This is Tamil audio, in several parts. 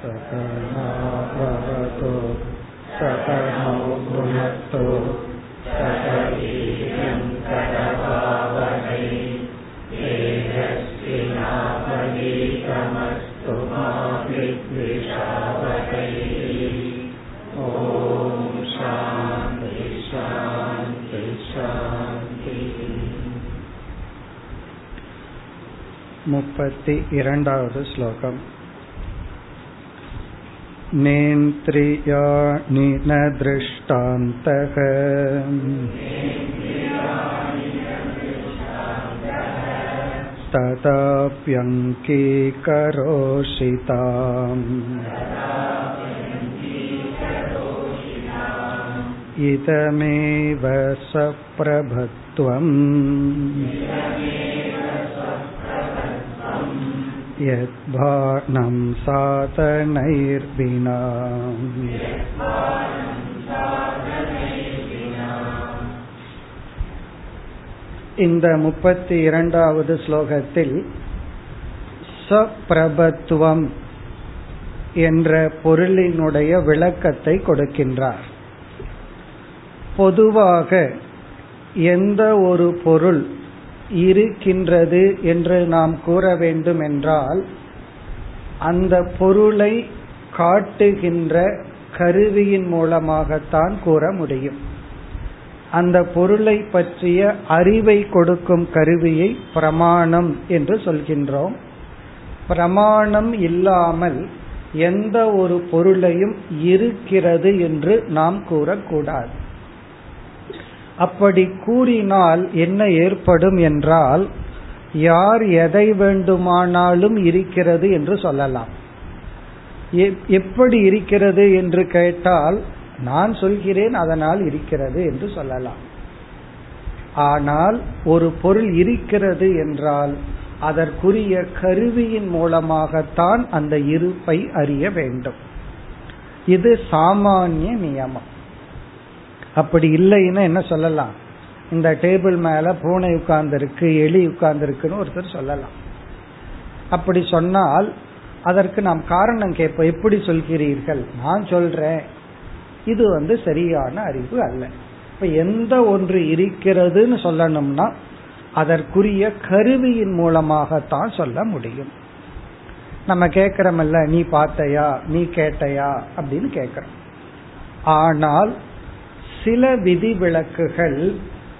सकनावतु सकनौ भुनक्तु सकवीर्यङ्करभावहै तेजस्विनावनीतमस्तु मा विद्विषावहै ॐ शान्ति शान्ति शान्तिः मुपति इरण्डावद् श्लोकम् नेन्द्रियाणि न दृष्टान्तः तदाप्यङ्कीकरोषिताम् इदमेव सप्रभत्वम् यद्भानं साधनैर्विना இந்த முப்பத்தி இரண்டாவது ஸ்லோகத்தில் சப்பிரபத்துவம் என்ற பொருளினுடைய விளக்கத்தை கொடுக்கின்றார் பொதுவாக எந்த ஒரு பொருள் இருக்கின்றது என்று நாம் கூற வேண்டும் என்றால் அந்த பொருளை காட்டுகின்ற கருவியின் மூலமாகத்தான் கூற முடியும். அந்த பொருளை பற்றிய அறிவை கொடுக்கும் கருவியை பிரமாணம் என்று சொல்கின்றோம். பிரமாணம் இல்லாமல் எந்த ஒரு பொருளையும் இருக்கிறது என்று நாம் கூறக்கூடாது. அப்படி கூறினால் என்ன ஏற்படும் என்றால் யார் எதை வேண்டுமானாலும் இருக்கிறது என்று சொல்லலாம். எப்படி இருக்கிறது என்று கேட்டால் நான் சொல்கிறேன் அதனால் இருக்கிறது என்று சொல்லலாம். ஆனால் ஒரு பொருள் இருக்கிறது என்றால் அதற்குரிய கருவியின் மூலமாகத்தான் அந்த இருப்பை அறிய வேண்டும். இது சாமானிய நியமம். அப்படி இல்லைன்னா என்ன சொல்லலாம்? இந்த டேபிள் மேல பூனை உட்கார்ந்துருக்கு எலி உட்கார்ந்துருக்குன்னு ஒருத்தர் சொல்லலாம். அப்படி சொன்னால் அதற்கு நாம் காரணம் கேட்போம். எப்படி சொல்கிறீர்கள்? நான் சொல்றேன். இது வந்து சரியான அறிவு அல்ல. இப்ப எந்த ஒன்று இருக்கிறதுன்னு சொல்லணும்னா அதற்குரிய கருவியின் மூலமாகத்தான் சொல்ல முடியும். நம்ம கேட்கிறோம்ல நீ பார்த்தையா? நீ கேட்டையா? அப்படின்னு கேட்கிறோம். ஆனால் சில விதிவிலக்குகள்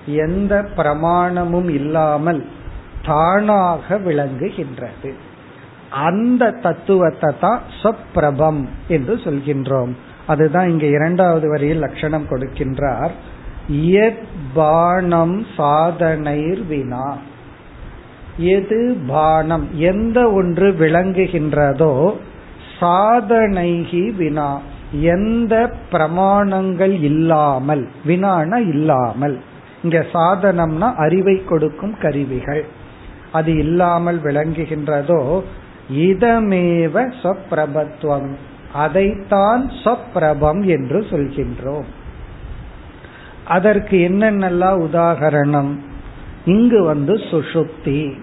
எந்த பிரமாணமும் இல்லாமல் தானாக விளங்குகின்றது. அந்த தத்துவத்தை தான் சொப்பிரபம் என்று சொல்கின்றோம். அதுதான் இங்க இரண்டாவது வரியில் லட்சணம் கொடுக்கின்றார். பானம் சாதனைர் வினா. எது பானம் எந்த ஒன்று விளங்குகின்றதோ சாதனைகி வினா. எந்த பிரமாணங்கள் இல்லாமல் வினான இல்லாமல் இங்க சாதனம்னா அறிவை கொடுக்கும் கருவிகள். அது இல்லாமல் விளங்குகின்றதோ இதமேவ சொப்பிரபத்துவம் அதைத்தான் சொப்பிரபம் என்று சொல்கின்றோம். அதற்கு என்னென்னலாம் உதாகரணம்? இங்கு வந்து சுஷுப்தி.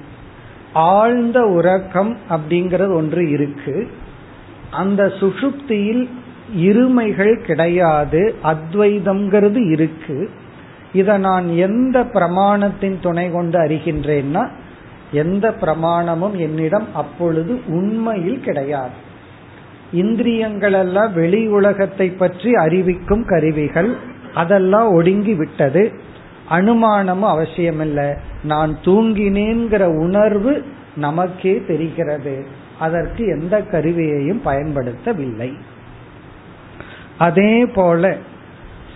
ஆழ்ந்த உறக்கம் அப்படிங்கிறது ஒன்று இருக்கு. அந்த சுஷுப்தியில் இருமைகள் கிடையாது அத்வைதம்ங்கிறது இருக்கு. இதை நான் எந்த பிரமாணத்தின் துணை கொண்டு அறிகின்றேன்னா எந்த பிரமாணமும் என்னிடம் அப்பொழுது உண்மையில் கிடையாது. இந்திரியங்கள் எல்லாம் வெளி உலகத்தை பற்றி அறிவிக்கும் கருவிகள் அதெல்லாம் ஒடுங்கி விட்டது. அனுமானமும் அவசியமில்லை. நான் தூங்கினேங்கிற உணர்வு நமக்கே தெரிகிறது. அதற்கு எந்த கருவியையும் பயன்படுத்தவில்லை. அதே போல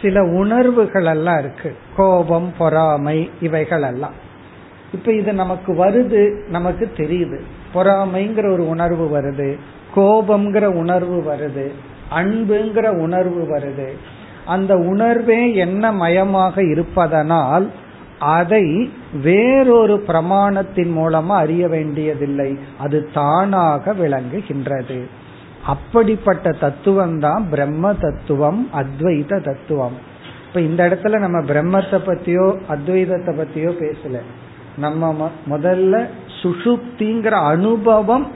சில உணர்வுகள் எல்லாம் இருக்கு. கோபம் பொறாமை இவைகள் எல்லாம் இப்ப இது நமக்கு வருது நமக்கு தெரியுது. பொறாமைங்கிற ஒரு உணர்வு வருது கோபம்ங்கிற உணர்வு வருது அன்புங்கிற உணர்வு வருது. அந்த உணர்வே என்ன மயமாக இருப்பதனால் அதை வேறொரு பிரமாணத்தின் மூலமா அறிய வேண்டியதில்லை. அது தானாக விளங்குகின்றது. அப்படிப்பட்ட தத்துவம் தான் பிரம்ம தத்துவம் அத்வைத தத்துவம். இப்ப இந்த இடத்துல நம்ம பிரம்மத்தை பத்தியோ அத்வைதத்தை பத்தியோ பேசல. நம்ம முதல்ல சுஷுப்திங்கிற அனுபவம்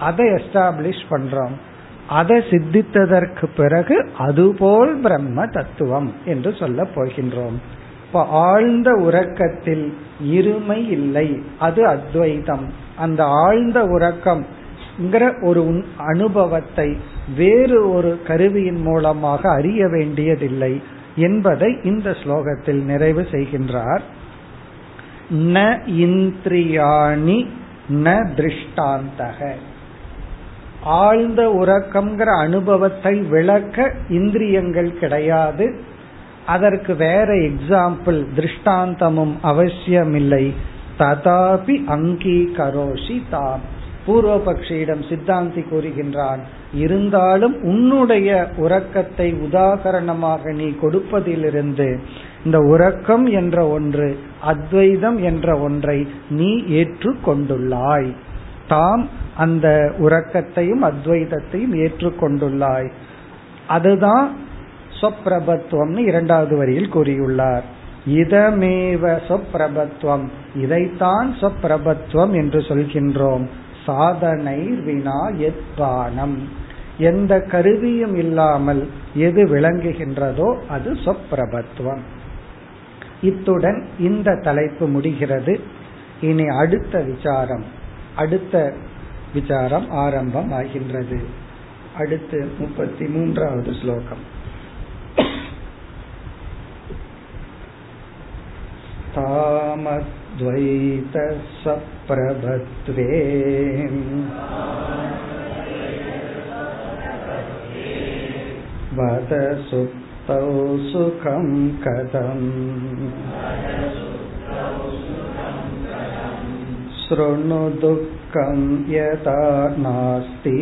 அதை எஸ்டாப்ளிஷ் பண்றோம். அதை சித்தித்ததற்கு பிறகு அதுபோல் பிரம்ம தத்துவம் என்று சொல்ல போகின்றோம். இப்ப ஆழ்ந்த உறக்கத்தில் இருமை இல்லை அது அத்வைதம். அந்த ஆழ்ந்த உறக்கம் ஒரு அனுபவத்தை வேறு ஒரு கருவியின் மூலமாக அறிய வேண்டியதில்லை என்பதை இந்த ஸ்லோகத்தில் நிறைவு செய்கின்றார். ந இந்திரியாணி ந திருஷ்டாந்தக. ஆழ்ந்த உறக்கம்ங்கிற அனுபவத்தை விளக்க இந்திரியங்கள் கிடையாது. அதற்கு வேற எக்ஸாம்பிள் திருஷ்டாந்தமும் அவசியமில்லை. ததாபி அங்கீகரோஷி தாம். பூர்வபக்ஷியிடம் சித்தாந்தி கூறுகின்றான் இருந்தாலும் உன்னுடைய உறக்கத்தை உதாகரணமாக நீ கொடுப்பதிலிருந்து இந்த உறக்கம் என்ற ஒன்று அத்வைதம் என்ற ஒன்றை நீ ஏற்றுக்கொண்டுள்ளாய். தாம் அந்த உறக்கத்தையும் அத்வைதத்தையும் ஏற்றுக்கொண்டுள்ளாய். அதுதான் சொப்பிரபத்துவம்னு இரண்டாவது வரியில் கூறியுள்ளார். இதமேவ சொப்பிரபத்துவம் இதைத்தான் சொப்பிரபத்துவம் என்று சொல்கின்றோம். சாதனை வினா எத்பானம் எந்த கருவியும் இல்லாமல் எது விளங்குகின்றதோ அது சொப்பிரபத்துவம் இத்துடன் இந்த தலைப்பு முடிகிறது. இனி அடுத்த விசாரம் அடுத்த விசாரம் ஆரம்பம் ஆகின்றது. அடுத்து முப்பத்தி மூன்றாவது ஸ்லோகம் तामद्वैतसप्रभत्वे वद सुप्तौ सुखं कथम् शृणु दुःखं यथा नास्ति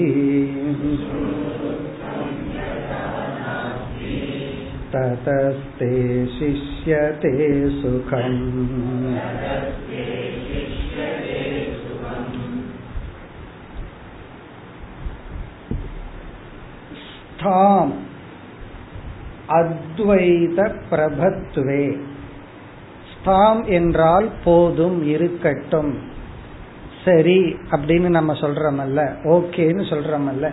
ततस्ते शिष्यते सुखम् ஸ்தாம் அத்வைத பிரபத்துவே ஸ்தாம் என்றால் போதும் இருக்கட்டும் சரி அப்படின்னு நம்ம சொல்றோமல்ல ஓகேன்னு சொல்றோமல்ல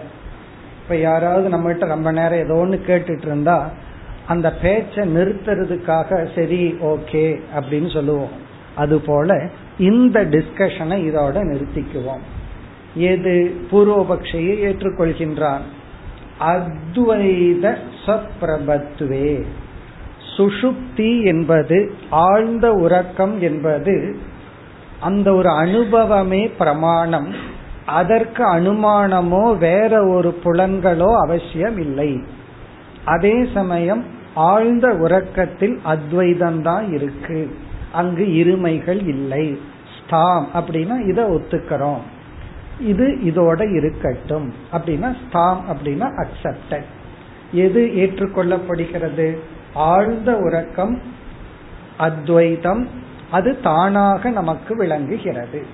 இப்ப யாராவது நம்ம கிட்ட ரொம்ப நேரம் ஏதோ ஒன்று கேட்டுட்டு இருந்தா அந்த பேச்சை நிறுத்துறதுக்காக சரி ஓகே அப்படின்னு சொல்லுவோம். அதுபோல இந்த டிஸ்கஷனை இதோட நிறுத்திக்குவோம். எது? பூர்வபக்ஷையை ஏற்றுக்கொள்கின்றான். அத்வைத சப்பிரபத்துவே சுஷுப்தி என்பது ஆழ்ந்த உறக்கம் என்பது அந்த ஒரு அனுபவமே பிரமாணம். அதற்கு அனுமானமோ வேற ஒரு புலன்களோ அவசியம் இல்லை அதே சமயம் ஆழ்ந்த உறக்கத்தில் அத்வைதம் தான் இருக்கு. அங்கு இருமைகள் இல்லை. ஸ்தாம் அப்படின்னா இதை ஒத்துக்கிறோம். இது இதோட இருக்கட்டும். அப்படின்னா ஸ்தாம் அப்படின்னா அக்செப்டட் எது ஏற்றுக்கொள்ளப்படுகிறது? ஆழ்ந்த உறக்கம் அத்வைதம் அது தானாக நமக்கு விளங்குகிறது.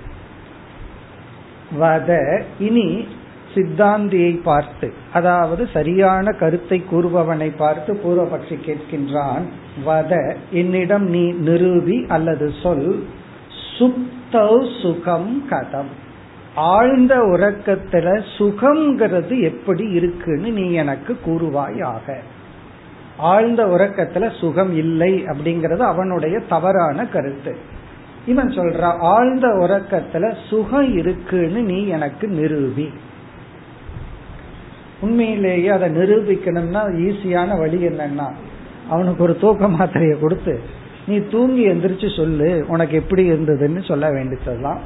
வத இனி சித்தாந்தியை பார்த்து அதாவது சரியான கருத்தை கூறுபவனை பார்த்து பூர்வபக்ஷி கேட்கின்றான் வத என்னிடம் நீ நிறுவி அல்லது சொல் சுப்தௌ சுகம் கதம். ஆழ்ந்த உறக்கத்துல சுகம்ங்கிறது எப்படி இருக்குன்னு நீ எனக்கு கூறுவாயாக. ஆழ்ந்த உறக்கத்துல சுகம் இல்லை அப்படிங்கறது அவனுடைய தவறான கருத்து. இவன் சொல்ற ஆழ்ந்த உறக்கத்துல சுகம் இருக்குன்னு நீ எனக்கு நிரூபி. உண்மையிலேயே அதை நிரூபிக்கணும்னா ஈஸியான வழி என்னன்னா அவனுக்கு ஒரு தூக்க மாத்திரையை கொடுத்து நீ தூங்கி எந்திரிச்சு சொல்லு உனக்கு எப்படி இருந்ததுன்னு சொல்ல வேண்டியதுதான்.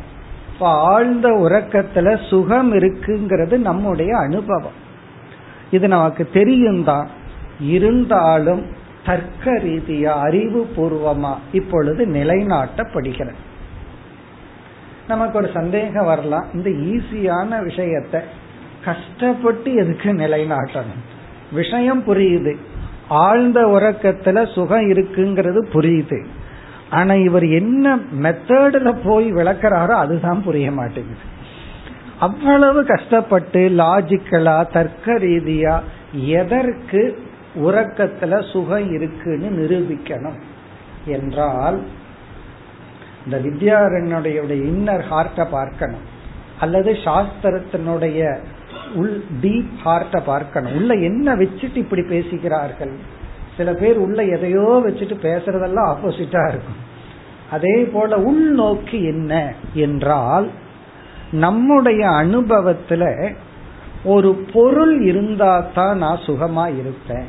இப்ப ஆழ்ந்த உறக்கத்துல சுகம் இருக்குங்கிறது நம்முடைய அனுபவம். இது நமக்கு தெரியும் தான். இருந்தாலும் தர்க்க ரீதியா அறிவு பூர்வமா இப்பொழுது நிலைநாட்டப்படுகிறது. நமக்கு ஒரு சந்தேகம் வரலாம். இந்த ஈஸியான விஷயத்த கஷ்டப்பட்டு எதுக்கு நிலைநாட்டணும்? விஷயம் புரியுது. ஆழ்ந்த உறக்கத்துல சுகம் இருக்குங்கிறது புரியுது. ஆனா இவர் என்ன மெத்தடில் போய் விளக்குறாரோ அதுதான் புரிய மாட்டேங்குது. அவ்வளவு கஷ்டப்பட்டு லாஜிக்கலா தர்க்க ரீதியா எதற்கு உறக்கத்துல சுகம் இருக்குன்னு நிரூபிக்கணும் என்றால் இந்த வித்யாரண்யனுடைய இன்னர் ஹார்ட்டை பார்க்கணும். அல்லது சாஸ்திரத்தினுடைய உள் டீப் ஹார்ட்ட பார்க்கணும். உள்ள என்ன வச்சுட்டு இப்படி பேசுகிறார்கள் சில பேர் உள்ள எதையோ வச்சுட்டு பேசுறதெல்லாம் ஆப்போசிட்டா இருக்கும். அதே போல உள்நோக்கு என்ன என்றால் நம்முடைய அனுபவத்துல ஒரு பொருள் இருந்தா தான் நான் சுகமா இருப்பேன்.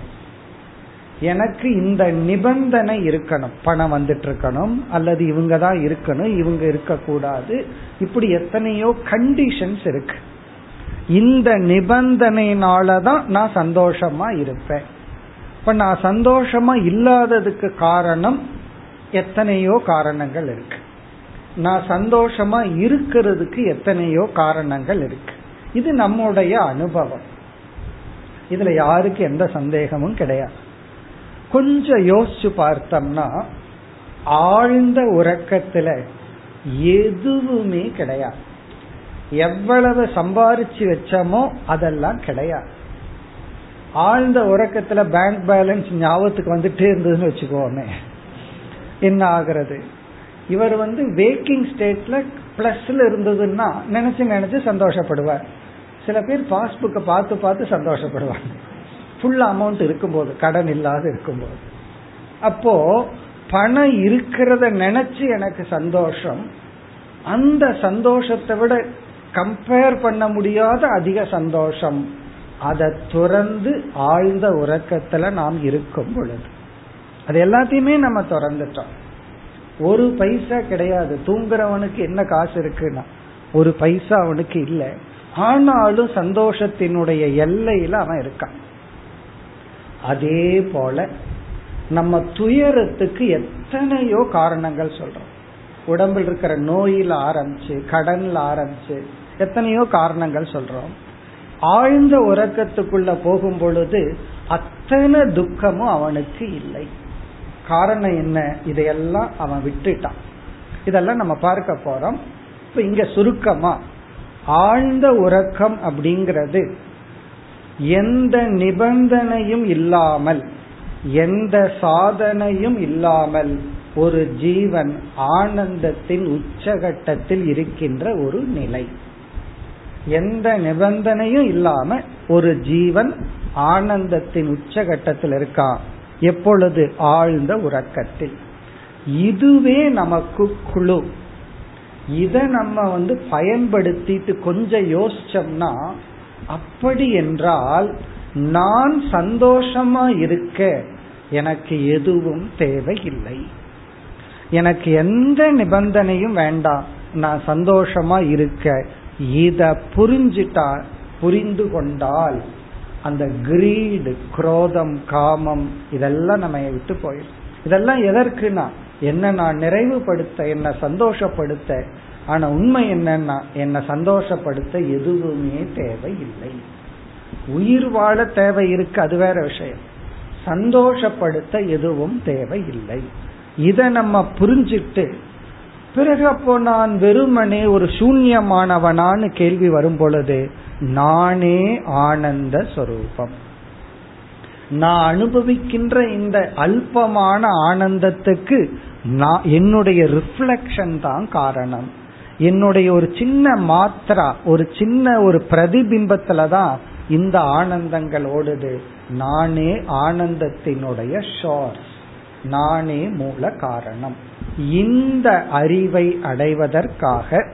எனக்கு இந்த நிபந்தனை இருக்கணும். பணம் வந்துட்டு இருக்கணும் அல்லது இவங்க தான் இருக்கணும் இவங்க இருக்கக்கூடாது. இப்படி எத்தனையோ கண்டிஷன்ஸ் இருக்கு. இந்த நிபந்தனையினாலதான் நான் சந்தோஷமா இருப்பேன். இப்ப நான் சந்தோஷமா இல்லாததுக்கு காரணம் எத்தனையோ காரணங்கள் இருக்கு. நான் சந்தோஷமா இருக்கிறதுக்கு எத்தனையோ காரணங்கள் இருக்கு. இது நம்முடைய அனுபவம். இதுல யாருக்கு எந்த சந்தேகமும் கிடையாது. கொஞ்சம் யோசிச்சு பார்த்தோம்னா ஆழ்ந்த உறக்கத்துல எதுவுமே கிடையாது. எவ்வளவு சம்பாரிச்சு வச்சோமோ அதெல்லாம் கிடையாது. ஆழ்ந்த உறக்கத்துல பேங்க் பேலன்ஸ் ஞாபகத்துக்கு வந்துட்டே இருந்ததுன்னு வச்சுக்கோமே. என்ன ஆகிறது? இவர் வந்து வேக்கிங் ஸ்டேட்ல பிளஸ்ல இருந்ததுன்னா நினைச்சு நினைச்சு சந்தோஷப்படுவார். சில பேர் பாஸ்புக்கை பார்த்து பார்த்து சந்தோஷப்படுவாங்க. ஃபுல் அமௌண்ட் இருக்கும்போது கடன் இல்லாத இருக்கும்போது. அப்போ பணம் இருக்கிறத நினைச்சு எனக்கு சந்தோஷம். அந்த சந்தோஷத்தை விட கம்பேர் பண்ண முடியாத அதிக சந்தோஷம். அதை துறந்து ஆழ்ந்த உறக்கத்துல நாம் இருக்கும் பொழுது. அது எல்லாத்தையுமே நம்ம திறந்துட்டோம். ஒரு பைசா கிடையாது. தூங்குறவனுக்கு என்ன காசு இருக்குன்னா ஒரு பைசா அவனுக்கு இல்லை. ஆனாலும் சந்தோஷத்தினுடைய எல்லையில அவன் இருக்கான். அதே போல நம்ம துயரத்துக்கு எத்தனையோ காரணங்கள் சொல்றோம். உடம்பில் இருக்கிற நோயில ஆரம்பிச்சு கடன்ல ஆரம்பிச்சு எத்தனையோ காரணங்கள் சொல்றோம். ஆழ்ந்த உறக்கத்துக்குள்ள போகும் பொழுது அத்தனை துக்கமும் அவனுக்கு இல்லை. காரணம் என்ன? இதையெல்லாம் அவன் விட்டுட்டான். இதெல்லாம் நம்ம பார்க்க போறோம். இப்ப இங்க சுருக்கமா ஆழ்ந்த உறக்கம் அப்படிங்கிறது எந்த நிபந்தனையும் இல்லாமல் எந்த சாதனையும் இல்லாமல் ஒரு ஜீவன் ஆனந்தத்தின் உச்சகட்டத்தில் இருக்கின்ற ஒரு நிலை. எந்த நிபந்தனையும் இல்லாம ஒரு ஜீவன் ஆனந்தத்தின் உச்சகட்டத்தில் இருக்கான் எப்பொழுது ஆழ்ந்த உறக்கத்தில். இதுவே நமக்கு குழு. இதை நம்ம வந்து பயன்படுத்திட்டு கொஞ்சம் யோசிச்சோம்னா அப்படி என்றால் நான் சந்தோஷமா இருக்க எனக்கு எதுவும் தேவையில்லை. எனக்கு எந்த நிபந்தனையும் வேண்டாம். நான் சந்தோஷமா இருக்க. இத புரிஞ்சிட்டா புரிந்து கொண்டால் அந்த கிரீடு குரோதம் காமம் இதெல்லாம் நம்ம விட்டு போயிடும். இதெல்லாம் எதற்குனா என்ன நான் நிறைவுபடுத்த என்ன சந்தோஷப்படுத்த ஆனா உண்மை என்னன்னா என்ன சந்தோஷப்படுத்த எதுவுமே தேவையில்லை. உயிர் வாழ தேவை இருக்கு அது வேற விஷயம். சந்தோஷப்படுத்த எதுவும் தேவையில்லை. இதை நம்ம புரிஞ்சிட்டு பிறகு அப்போ நான் வெறுமனே ஒரு சூன்யமானவனான்னு கேள்வி வரும் பொழுது நானே ஆனந்த சொரூபம். நான் அனுபவிக்கின்ற இந்த அல்பமான ஆனந்தத்துக்கு நான் என்னுடைய ரிஃப்ளெக்ஷன் தான் காரணம். என்னுடைய ஒரு சின்ன மாத்திரா ஒரு சின்ன ஒரு பிரதிபிம்பத்துல தான் இந்த ஆனந்தங்கள் ஓடுது. நானே ஆனந்தத்தினுடைய ஷோர்ஸ் நானே மூல காரணம். இந்த அறிவை அடைவதற்காக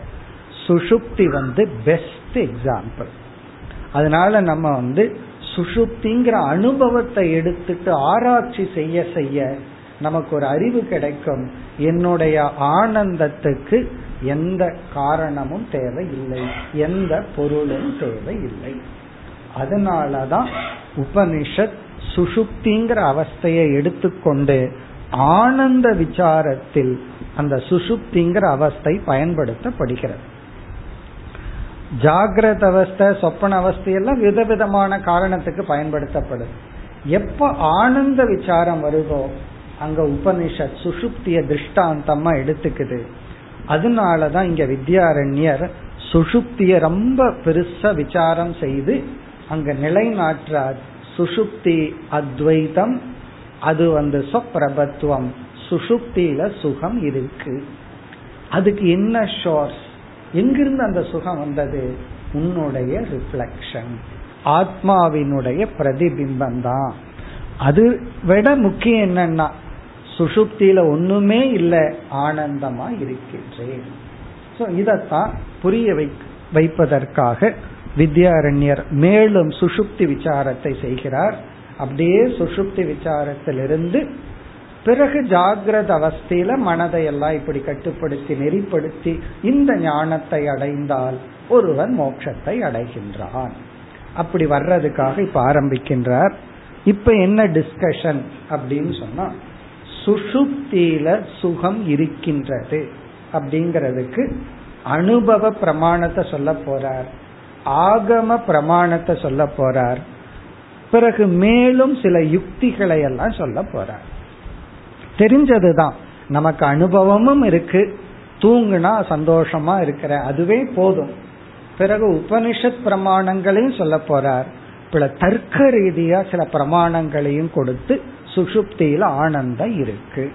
சுஷுப்தி வந்து பெஸ்ட் எக்ஸாம்பிள் அதனால நம்ம வந்து சுஷுப்திங்கிற அனுபவத்தை எடுத்துட்டு ஆராய்ச்சி செய்ய செய்ய நமக்கு ஒரு அறிவு கிடைக்கும். என்னுடைய ஆனந்தத்துக்கு எந்த காரணமும் தேவையில்லை. எந்த பொருளும் தேவையில்லை. அதனாலதான் உபனிஷத் சுஷுப்திங்கிற அவஸ்தையை எடுத்துக்கொண்டு ஆனந்த விசாரத்தில் அந்த சுஷுப்திங்கிற அவஸ்தை பயன்படுத்தப்படுகிறது. ஜாகிரத அவஸ்தை சொப்பன அவஸ்தையெல்லாம் விதவிதமான காரணத்துக்கு பயன்படுத்தப்படுது. எப்ப ஆனந்த விசாரம் வருதோ அங்க உபனிஷத் சுசுப்திய திருஷ்டாந்தமா எடுத்துக்குது. அதனாலதான் இங்க வித்யாரண்யர் சுசுப்திய ரொம்ப பெருசா விசாரம் செய்து அங்க நிலைநாட்டார் சுஷுப்தி அத்வைதம் அது வந்து சொப்பிரபத்துவம் சுசுப்தியில சுகம் இருக்கு. அதுக்கு என்ன ஷோர்ஸ் எங்கிருந்து அந்த சுகம் வந்தது? உன்னுடைய ரிஃப்ளெக்ஷன் ஆத்மாவினுடைய பிரதிபிம்பம் தான் அது விட முக்கியம் என்னன்னா சுசுப்தியில ஒண்ணுமே இல்லை ஆனந்தமா இருக்கின்றேன். ஸோ இதைத்தான் புரிய வை வைப்பதற்காக வித்யாரண்யர் மேலும் சுஷுப்தி விசாரத்தை செய்கிறார். அப்படியே சுஷுப்தி விசாரத்திலிருந்து பிறகு ஜாகிரத அவஸ்தையில மனதை எல்லாம் இப்படி கட்டுப்படுத்தி நெறிப்படுத்தி இந்த ஞானத்தை அடைந்தால் ஒருவன் மோட்சத்தை அடைகின்றான். அப்படி வர்றதுக்காக இப்ப ஆரம்பிக்கின்றார். இப்ப என்ன டிஸ்கஷன் அப்படின்னு சொன்னா சுஷுப்தியில சுகம் இருக்கின்றது அப்படிங்கிறதுக்கு அனுபவ பிரமாணத்தை சொல்ல போறார். ஆகம பிரமாணத்தை சொல்ல போறார். பிறகு மேலும் சில யுக்திகளை எல்லாம் சொல்ல போறார். தெரிஞ்சதுதான். நமக்கு அனுபவமும் இருக்கு. தூங்குனா சந்தோஷமா இருக்கிற அதுவே போதும். பிறகு உபனிஷத் பிரமாணங்களையும் சொல்ல போறார். பிற தர்க்க ரீதியா சில பிரமாணங்களையும் கொடுத்து சுஷுப்தியில ஆனந்தம் இருக்கு.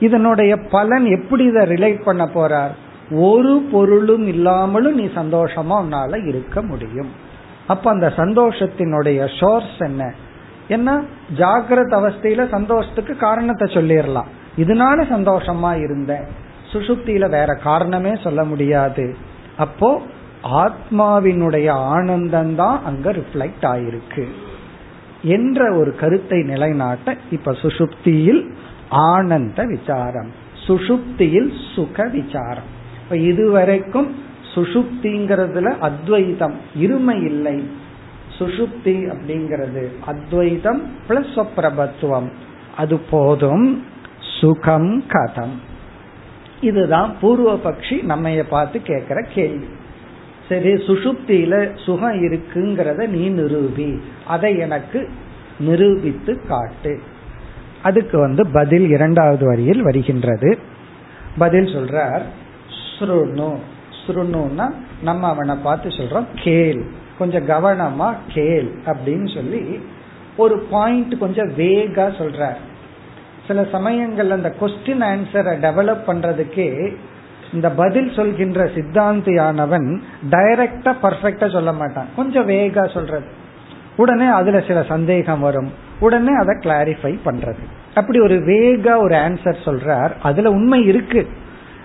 இதனுடைய பலன் எப்படி இதை ரிலேட் பண்ண போறார்? ஒரு பொருளும் இல்லாமலும் நீ சந்தோஷமா உன்னால இருக்க முடியும். அப்ப அந்த சந்தோஷத்தினுடைய சோர்ஸ் என்ன? ஏன்னா ஜாகிரத அவஸ்தையில சந்தோஷத்துக்கு காரணத்தை சொல்லிடலாம் இதனால சந்தோஷமா இருந்தேன். சுசுப்தியில வேற காரணமே சொல்ல முடியாது. அப்போ ஆத்மாவினுடைய ஆனந்தம் தான் அங்க ரிஃப்ளெக்ட் ஆயிருக்கு. என்ற ஒரு கருத்தை நிலைநாட்ட இப்ப சுசுப்தியில் ஆனந்த விசாரம். சுசுப்தியில் சுக விசாரம். இப்ப இதுவரைக்கும் சுஷுப்திங்கிறதுல அத்வைதம் இருமை இல்லை. சுஷுப்தி அப்படிங்கிறது அத்வைதம் பிளஸ் பிரபத்துவம் அது போதும். சுகம் கதம். இதுதான் பூர்வ பட்சி நம்ம பார்த்து கேட்கிற கேள்வி. சரி சுசுப்தியில சுகம் இருக்குங்கிறத நீ நிரூபி. அதை எனக்கு நிரூபித்து காட்டு. அதுக்கு வந்து பதில் இரண்டாவது வரியில் வருகின்றது. பதில் சொல்றார் ஸ்ருணு. ஸ்ருணுன்னா நம்ம அவனை பார்த்து சொல்றோம் கேள். கொஞ்சம் கவனமா கேள் அப்படின்னு சொல்லி ஒரு பாயிண்ட் கொஞ்சம் வேகா சொல்றார். சில சமயங்கள்ல அந்த கொஸ்டின் ஆன்சரை டெவலப் பண்றதுக்கே இந்த பதில் சொல்கின்ற சித்தாந்தியானவன் டைரக்டா பர்ஃபெக்டா சொல்ல மாட்டான். கொஞ்சம் வேகா சொல்றது. உடனே அதுல சில சந்தேகம் வரும். உடனே அதை கிளாரிஃபை பண்றது. அப்படி ஒரு வேகா ஒரு ஆன்சர் சொல்றார். அதுல உண்மை இருக்கு.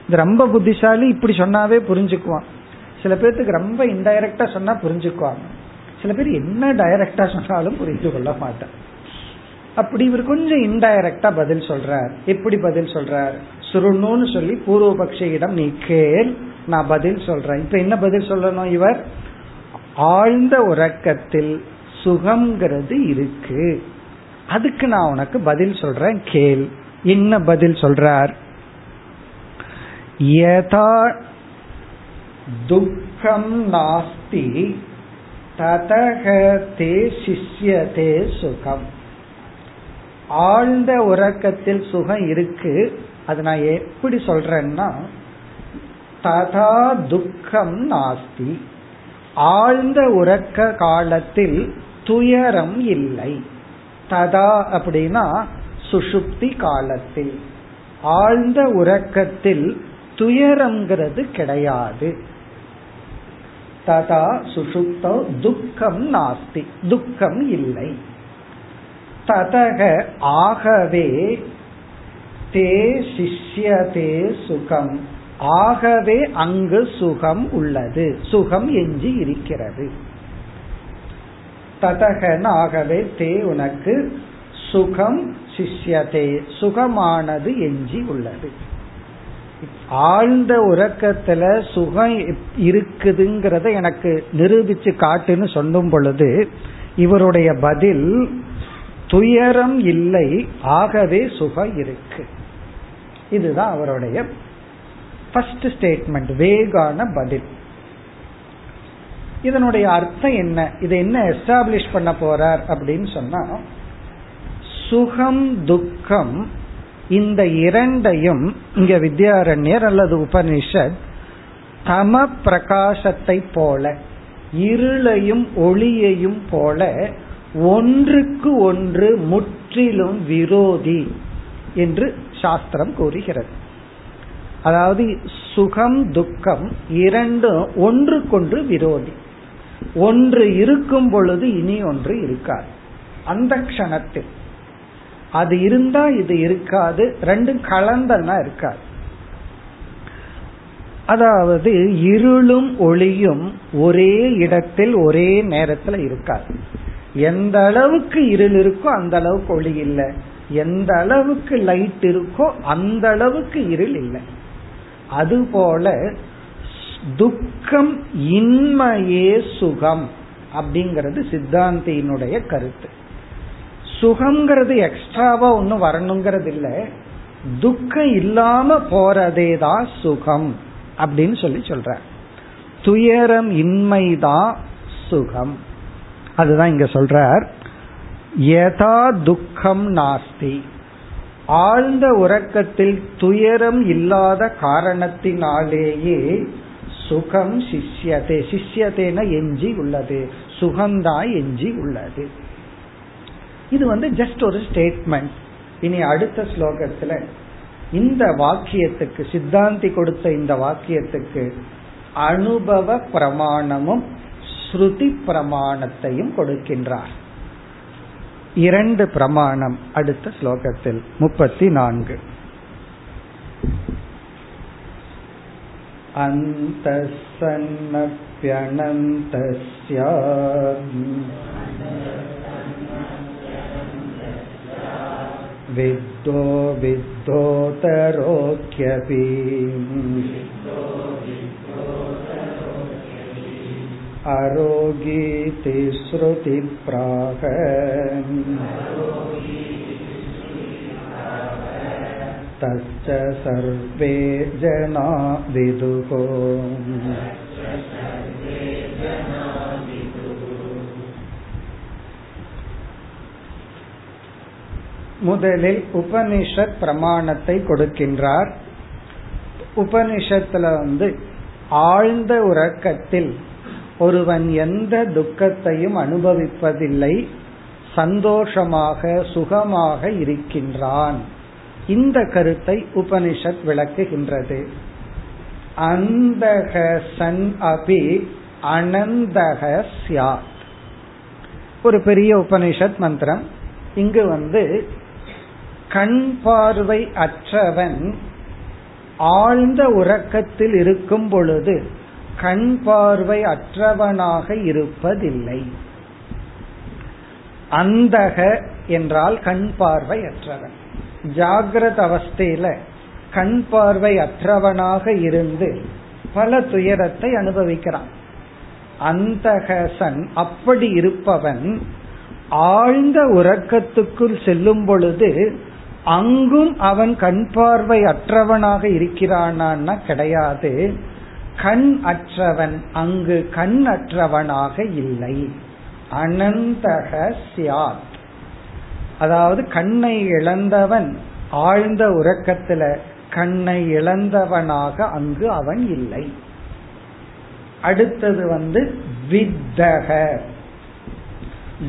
இது ரொம்ப புத்திசாலி இப்படி சொன்னாவே புரிஞ்சுக்குவான். சில பேர்த்துக்கு ரொம்ப இன்டைரக்டா சொன்னா புரிஞ்சுக்குவாங்க. சில பேர் என்ன டைரக்டா சொன்னாலும் புரிந்து கொள்ள மாட்டேன் அப்படி இவர் கொஞ்சம் இன்டைரக்டா பதில் சொல்றார். எப்படி பதில் சொல்றார்? சுருணுன்னு சொல்லி பூர்வபக்ஷியிடம் நீ கேள் நான் பதில் சொல்றேன். இப்ப என்ன பதில் சொல்லணும் இவர்? ஆழ்ந்த உறக்கத்தில் சுகம்ங்கிறது இருக்கு. அதுக்கு நான் உனக்கு பதில் சொல்றேன் கேள். என்ன பதில் சொல்றார்? யதா துக்கம் நாஸ்தி ததக தே சிஷ்யதே சுகம். ஆழ்ந்த உறக்கத்தில் சுகம் இருக்கு. அது நான் எப்படி சொல்றேன்னா ததா துக்கம் நாஸ்தி. ஆழ்ந்த உறக்க காலத்தில் துயரம் இல்லை. ததா அப்படின்னா சுஷுப்தி காலத்தில். ஆழ்ந்த உறக்கத்தில் துயரம்ங்கிறது கிடையாது. ததா சுஷுப்தோ துக்கம் நாஸ்தி. துக்கம் இல்லை. ததக ஆகவே தே சிஷ்யதே சுகம். ஆகவே அங்கு சுகம் உள்ளது. சுகம் எஞ்சி இருக்கிறது. ததகன் ஆகவே தே உனக்கு சுகம் சிஷ்யதே. சுகமானது எஞ்சி உள்ளது. ஆழ்ந்த உறக்கத்துல சுகம் இருக்குதுங்கிறத எனக்கு நிரூபிச்சு காட்டுன்னு சொல்லும் பொழுது இவருடைய பதில் துயரம் இல்லை ஆகவே சுகம் இருக்கு. இதுதான் அவருடைய ஃபர்ஸ்ட் ஸ்டேட்மெண்ட் வேகான பதில். இதனுடைய அர்த்தம் என்ன? இதை என்ன எஸ்டாப்ளிஷ் பண்ண போறார் அப்படின்னு சொன்னா சுகம் துக்கம் இந்த இரண்டையும் இங்க வித்யாரண்யர் அல்லது உபனிஷத் தம பிரகாசத்தை போல இருளையும் ஒளியையும் போல ஒன்றுக்கு ஒன்று முற்றிலும் விரோதி என்று சாஸ்திரம் கூறுகிறது. அதாவது சுகம் துக்கம் இரண்டும் ஒன்றுக்கொன்று விரோதி. ஒன்று இருக்கும் பொழுது இனி ஒன்று இருக்காது. அந்த க்ஷணத்தில் அது இருந்தா இது இருக்காது. ரெண்டும் கலந்தன்னா இருக்காது. அதாவது இருளும் ஒளியும் ஒரே இடத்தில் ஒரே நேரத்தில் இருக்காது. எந்த அளவுக்கு இருள் இருக்கோ அந்த அளவுக்கு ஒளி இல்லை. எந்த அளவுக்கு லைட் இருக்கோ அந்த அளவுக்கு இருள் இல்லை. அதுபோல துக்கம் இன்மையே சுகம் அப்படிங்கிறது சித்தாந்தியினுடைய கருத்து. சுகம்ங்கிறது எக்ஸ்ட்ராவா ஒன்னும் வரணுங்கிறது இல்ல துக்கம் இல்லாம போறதே தான் சுகம் அப்படின்னு சொல்லி சொல்ற. துயரம் இன்மைதான் சுகம். அதுதான் இங்க சொல்றார். யதா துக்கம் நாஸ்தி. ஆழ்ந்த உறக்கத்தில் துயரம் இல்லாத காரணத்தினாலேயே சுகம் சிஷ்யதே. சிஷ்யதேன எஞ்சி உள்ளது. சுகம்தான் எஞ்சி உள்ளது. இது வந்து ஜஸ்ட் ஒரு ஸ்டேட்மெண்ட் இனி அடுத்த ஸ்லோகத்துல இந்த வாக்கியத்துக்கு சித்தாந்தி கொடுத்த இந்த வாக்கியத்துக்கு அனுபவ பிரமாணமும் ஸ்ருதி பிரமாணத்தையும் கொடுக்கின்றார். இரண்டு பிரமாணம் அடுத்த ஸ்லோகத்தில். முப்பத்தி நான்கு அந்தசன்னப்யனந்தஸ்யா विद्धो विद्धोतरोऽख्यपि अरोगीति श्रुतिप्राह तच्च सर्वे जना विदुः முதலில் உபனிஷத் பிரமாணத்தை கொடுக்கின்றார். உபனிஷத்துல வந்து ஆழ்ந்த உறக்கத்தில் ஒருவன் எந்த துக்கத்தையும் அனுபவிப்பதில்லை சந்தோஷமாக சுகமாக இருக்கின்றான். இந்த கருத்தை உபனிஷத் விளக்குகின்றது. அந்தக சன் அபி அனந்தக சியாத் ஒரு பெரிய உபனிஷத் மந்திரம். இங்கு வந்து கண் பார்வை அற்றவன் ஆழ்ந்த உறக்கத்தில் இருக்கும் பொழுது கண் பார்வை அற்றவனாக இருப்பதில்லை. அந்தக என்றால் கண் பார்வை அற்றவன். ஜாகிரத அவஸ்தையில கண் பார்வை அற்றவனாக இருந்து பல துயரத்தை அனுபவிக்கிறான். அந்தகசன் அப்படி இருப்பவன் ஆழ்ந்த உறக்கத்துக்குள் செல்லும் பொழுது அங்கும் அவன் கண் பார்வை அற்றவனாக இருக்கிறானா கிடையாது. கண் அற்றவன் அங்கு கண் அற்றவனாக இல்லை. அனந்தக சியாத். அதாவது கண்ணை இழந்தவன் ஆழ்ந்த உறக்கத்துல கண்ணை இழந்தவனாக அங்கு அவன் இல்லை. அடுத்தது வந்து வித்தக.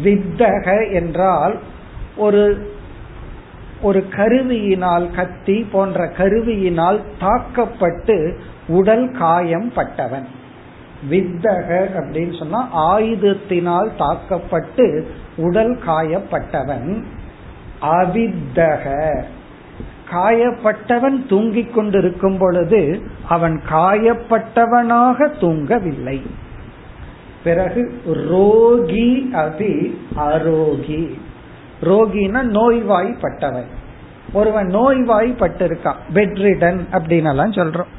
வித்தக என்றால் ஒரு ஒரு கருவியினால் கத்தி போன்ற கருவியினால் தாக்கப்பட்டு உடல் காயம் பட்டவன். வித்தக அப்படின்னு சொன்னா ஆயுதத்தினால் தாக்கப்பட்டு உடல் காயப்பட்டவன். அவித்தக. காயப்பட்டவன் தூங்கிக் கொண்டிருக்கும் பொழுது அவன் காயப்பட்டவனாக தூங்கவில்லை. பிறகு ரோகி அபி அரோகி. ரோகினா நோய்வாய்ப்பட்டவன். ஒருவன் நோய்வாய்ப்பட்டிருக்கான் பெட்ரிடன் அப்படின்னு எல்லாம் சொல்றோம்.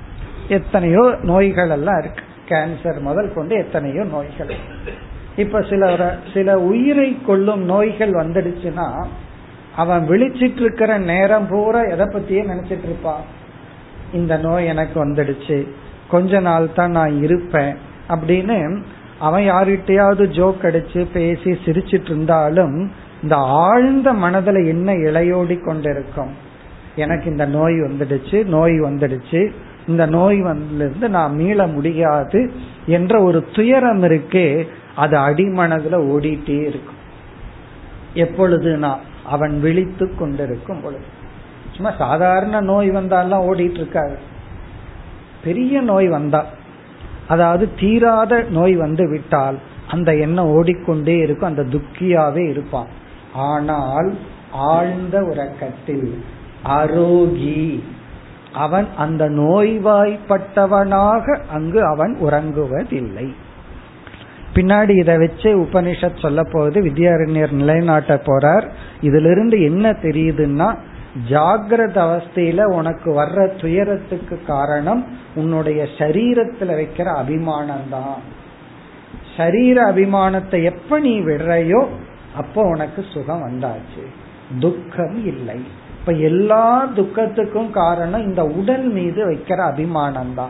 எத்தனையோ நோய்கள் எல்லாம் இருக்கு. கேன்சர் முதல் கொண்டு எத்தனையோ நோய்கள். இப்ப சில சில உயிரை கொள்ளும் நோய்கள் வந்துடுச்சுன்னா அவன் விழிச்சிட்டு இருக்கிற நேரம் பூரா எதை பத்தியே நினைச்சிட்டு இருப்பான் இந்த நோய் எனக்கு வந்துடுச்சு. கொஞ்ச நாள் தான் நான் இருப்பேன் அப்படின்னு அவன் யார்கிட்டயாவது ஜோக் அடிச்சு பேசி சிரிச்சிட்டு இருந்தாலும் இந்த ஆழ்ந்த மனதுல என்ன இளையோடி கொண்டிருக்கும்? எனக்கு இந்த நோய் வந்துடுச்சு நோய் வந்துடுச்சு. இந்த நோய் வந்து நான் மீள முடியாது என்ற ஒரு துயரம் இருக்கே அது அடிமனதுல ஓடிட்டே இருக்கும். எப்பொழுதுனா அவன் விழித்து கொண்டிருக்கும் பொழுது. சும்மா சாதாரண நோய் வந்தாலாம் ஓடிட்டு இருக்காது. பெரிய நோய் வந்தா அதாவது தீராத நோய் வந்து விட்டால் அந்த எண்ணம் ஓடிக்கொண்டே இருக்கும் அந்த துக்கியாவே இருப்பான். ஆனால் ஆழ்ந்த உறக்கத்தில் அரோகி. அவன் அந்த நோய்வாய்ப்பட்டவனாக அங்கு அவன் உறங்குவதில்லை. பின்னாடி இதை வச்சு உபனிஷத் சொல்ல போகுது. வித்யாரண்யர் நிலைநாட்ட போறார். இதுல இருந்து என்ன தெரியுதுன்னா ஜாகிரத அவஸ்தையில உனக்கு வர்ற துயரத்துக்கு காரணம் உன்னுடைய சரீரத்துல வைக்கிற அபிமானம் தான் சரீர அபிமானத்தை எப்ப நீ விடுறையோ அப்போ உனக்கு சுகம் வந்தாச்சு. துக்கம் இல்லை. இப்ப எல்லா துக்கத்துக்கும் காரணம் இந்த உடல் மீது வைக்கிற அபிமானம் தான்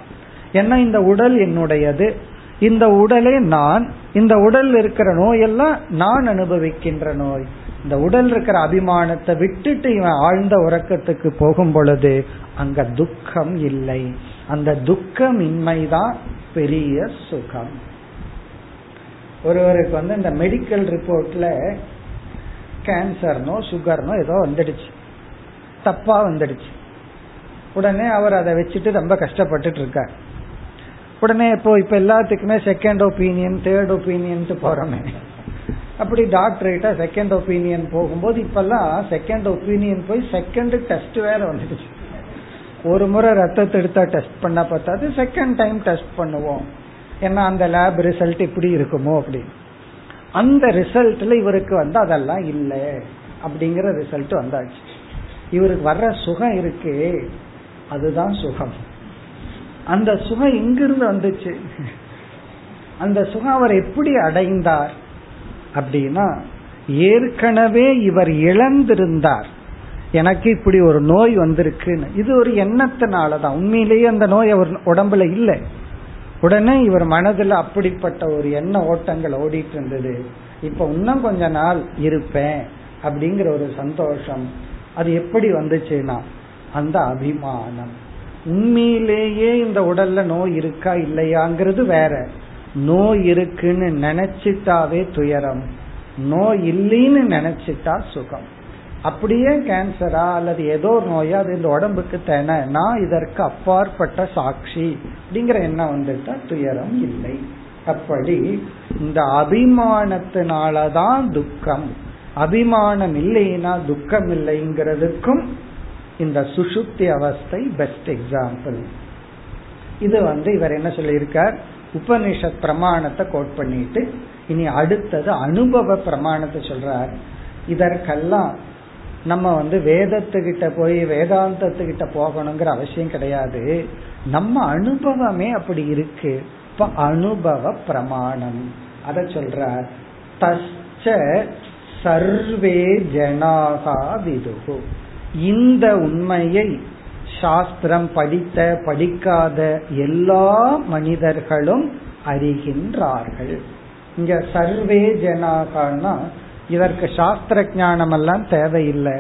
ஏன்னா இந்த உடல் என்னுடையது. இந்த உடலே நான் இந்த உடல் இருக்கிற நோயெல்லாம் நான் அனுபவிக்கின்ற நோய். இந்த உடல் இருக்கிற அபிமானத்தை விட்டுட்டு இவன் ஆழ்ந்த உறக்கத்துக்கு போகும் பொழுது அங்க துக்கம் இல்லை. அந்த துக்கமின்மைதான் பெரிய சுகம். ஒருவருக்கு வந்து இந்த மெடிக்கல் ரிப்போர்ட்ல கேன்சர்னோ சுகர்னோ ஏதோ வந்துடுச்சு. தப்பா வந்துடுச்சு. உடனே அவர் அதை வச்சுட்டு ரொம்ப கஷ்டப்பட்டுட்டு இருக்கார். உடனே இப்போ இப்ப எல்லாத்துக்குமே செகண்ட் ஒப்பீனியன் தேர்ட் ஒப்பீனியன் போறோமே. அப்படி டாக்டர் கிட்ட செகண்ட் ஒப்பீனியன் போகும்போது இப்பெல்லாம் செகண்ட் ஒப்பீனியன் போய் செகண்ட் டெஸ்ட் வேற வந்துடுச்சு. ஒரு முறை ரத்தத்தை எடுத்தா டெஸ்ட் பண்ண பார்த்தாது செகண்ட் டைம் டெஸ்ட் பண்ணுவோம். ஏன்னா அந்த லேப் ரிசல்ட் இப்படி இருக்குமோ அப்படி. அந்த ரிசல்ட்ல இவருக்கு வந்து அதெல்லாம் இல்லை அப்படிங்கிற ரிசல்ட் வந்தாச்சு. இவருக்கு வர்ற சுகம் இருக்கு அதுதான் சுகம். அந்த சுகம் எங்கிருந்து வந்துச்சு. அந்த சுகம் அவர் எப்படி அடைந்தார் அப்படின்னா ஏற்கனவே இவர் இழந்திருந்தார். எனக்கு இப்படி ஒரு நோய் வந்திருக்குன்னு. இது ஒரு எண்ணத்தினாலதான். உண்மையிலேயே அந்த நோய் அவர் உடம்புல இல்லை. உடனே இவர் மனதில் அப்படிப்பட்ட ஒரு எண்ண ஓட்டங்கள் ஓடிட்டு இருந்தது. இப்ப இன்னும் கொஞ்ச நாள் இருப்பேன் அப்படிங்கிற ஒரு சந்தோஷம். அது எப்படி வந்துச்சுன்னா அந்த அபிமானம். உண்மையிலேயே இந்த உடல்ல நோய் இருக்கா இல்லையாங்கிறது வேற. நோய் இருக்குன்னு நினைச்சிட்டாவே துயரம். நோய் இல்லைன்னு நினைச்சிட்டா சுகம். அப்படியே கேன்சரா அல்லது ஏதோ ஒரு நோயா அது இந்த உடம்புக்கு தேன நான் இதற்கு அப்பாற்பட்ட சாட்சி அப்படிங்கிற எண்ணம் வந்துட்டா துயரம் இல்லை. அப்படி இந்த அபிமானத்தினாலதான் துக்கம். அபிமானம் இல்லைன்னா துக்கம் இல்லைங்கிறதுக்கும் இந்த சுசுப்தி அவஸ்தை பெஸ்ட் எக்ஸாம்பிள் இது வந்து இவர் என்ன சொல்லியிருக்கார்? உபனிஷத் பிரமாணத்தை கோட் பண்ணிட்டு இனி அடுத்தது அனுபவ பிரமாணத்தை சொல்றார். இதற்கெல்லாம் நம்ம வந்து வேதத்துக்கிட்ட போய் வேதாந்தத்துக்கிட்ட போகணுங்கிற அவசியம் கிடையாது. நம்ம அனுபவமே அப்படி இருக்கு. இப்ப அனுபவ பிரமாணம். அத சொல்ற தச்ச சர்வே ஜனாகா விதுகு. இந்த உண்மையை சாஸ்திரம் படித்த படிக்காத எல்லா மனிதர்களும் அறிகின்றார்கள். இங்க சர்வே ஜனாகான்னா இதற்கு சாஸ்திர ஞானம் எல்லாம் தேவையில்லை.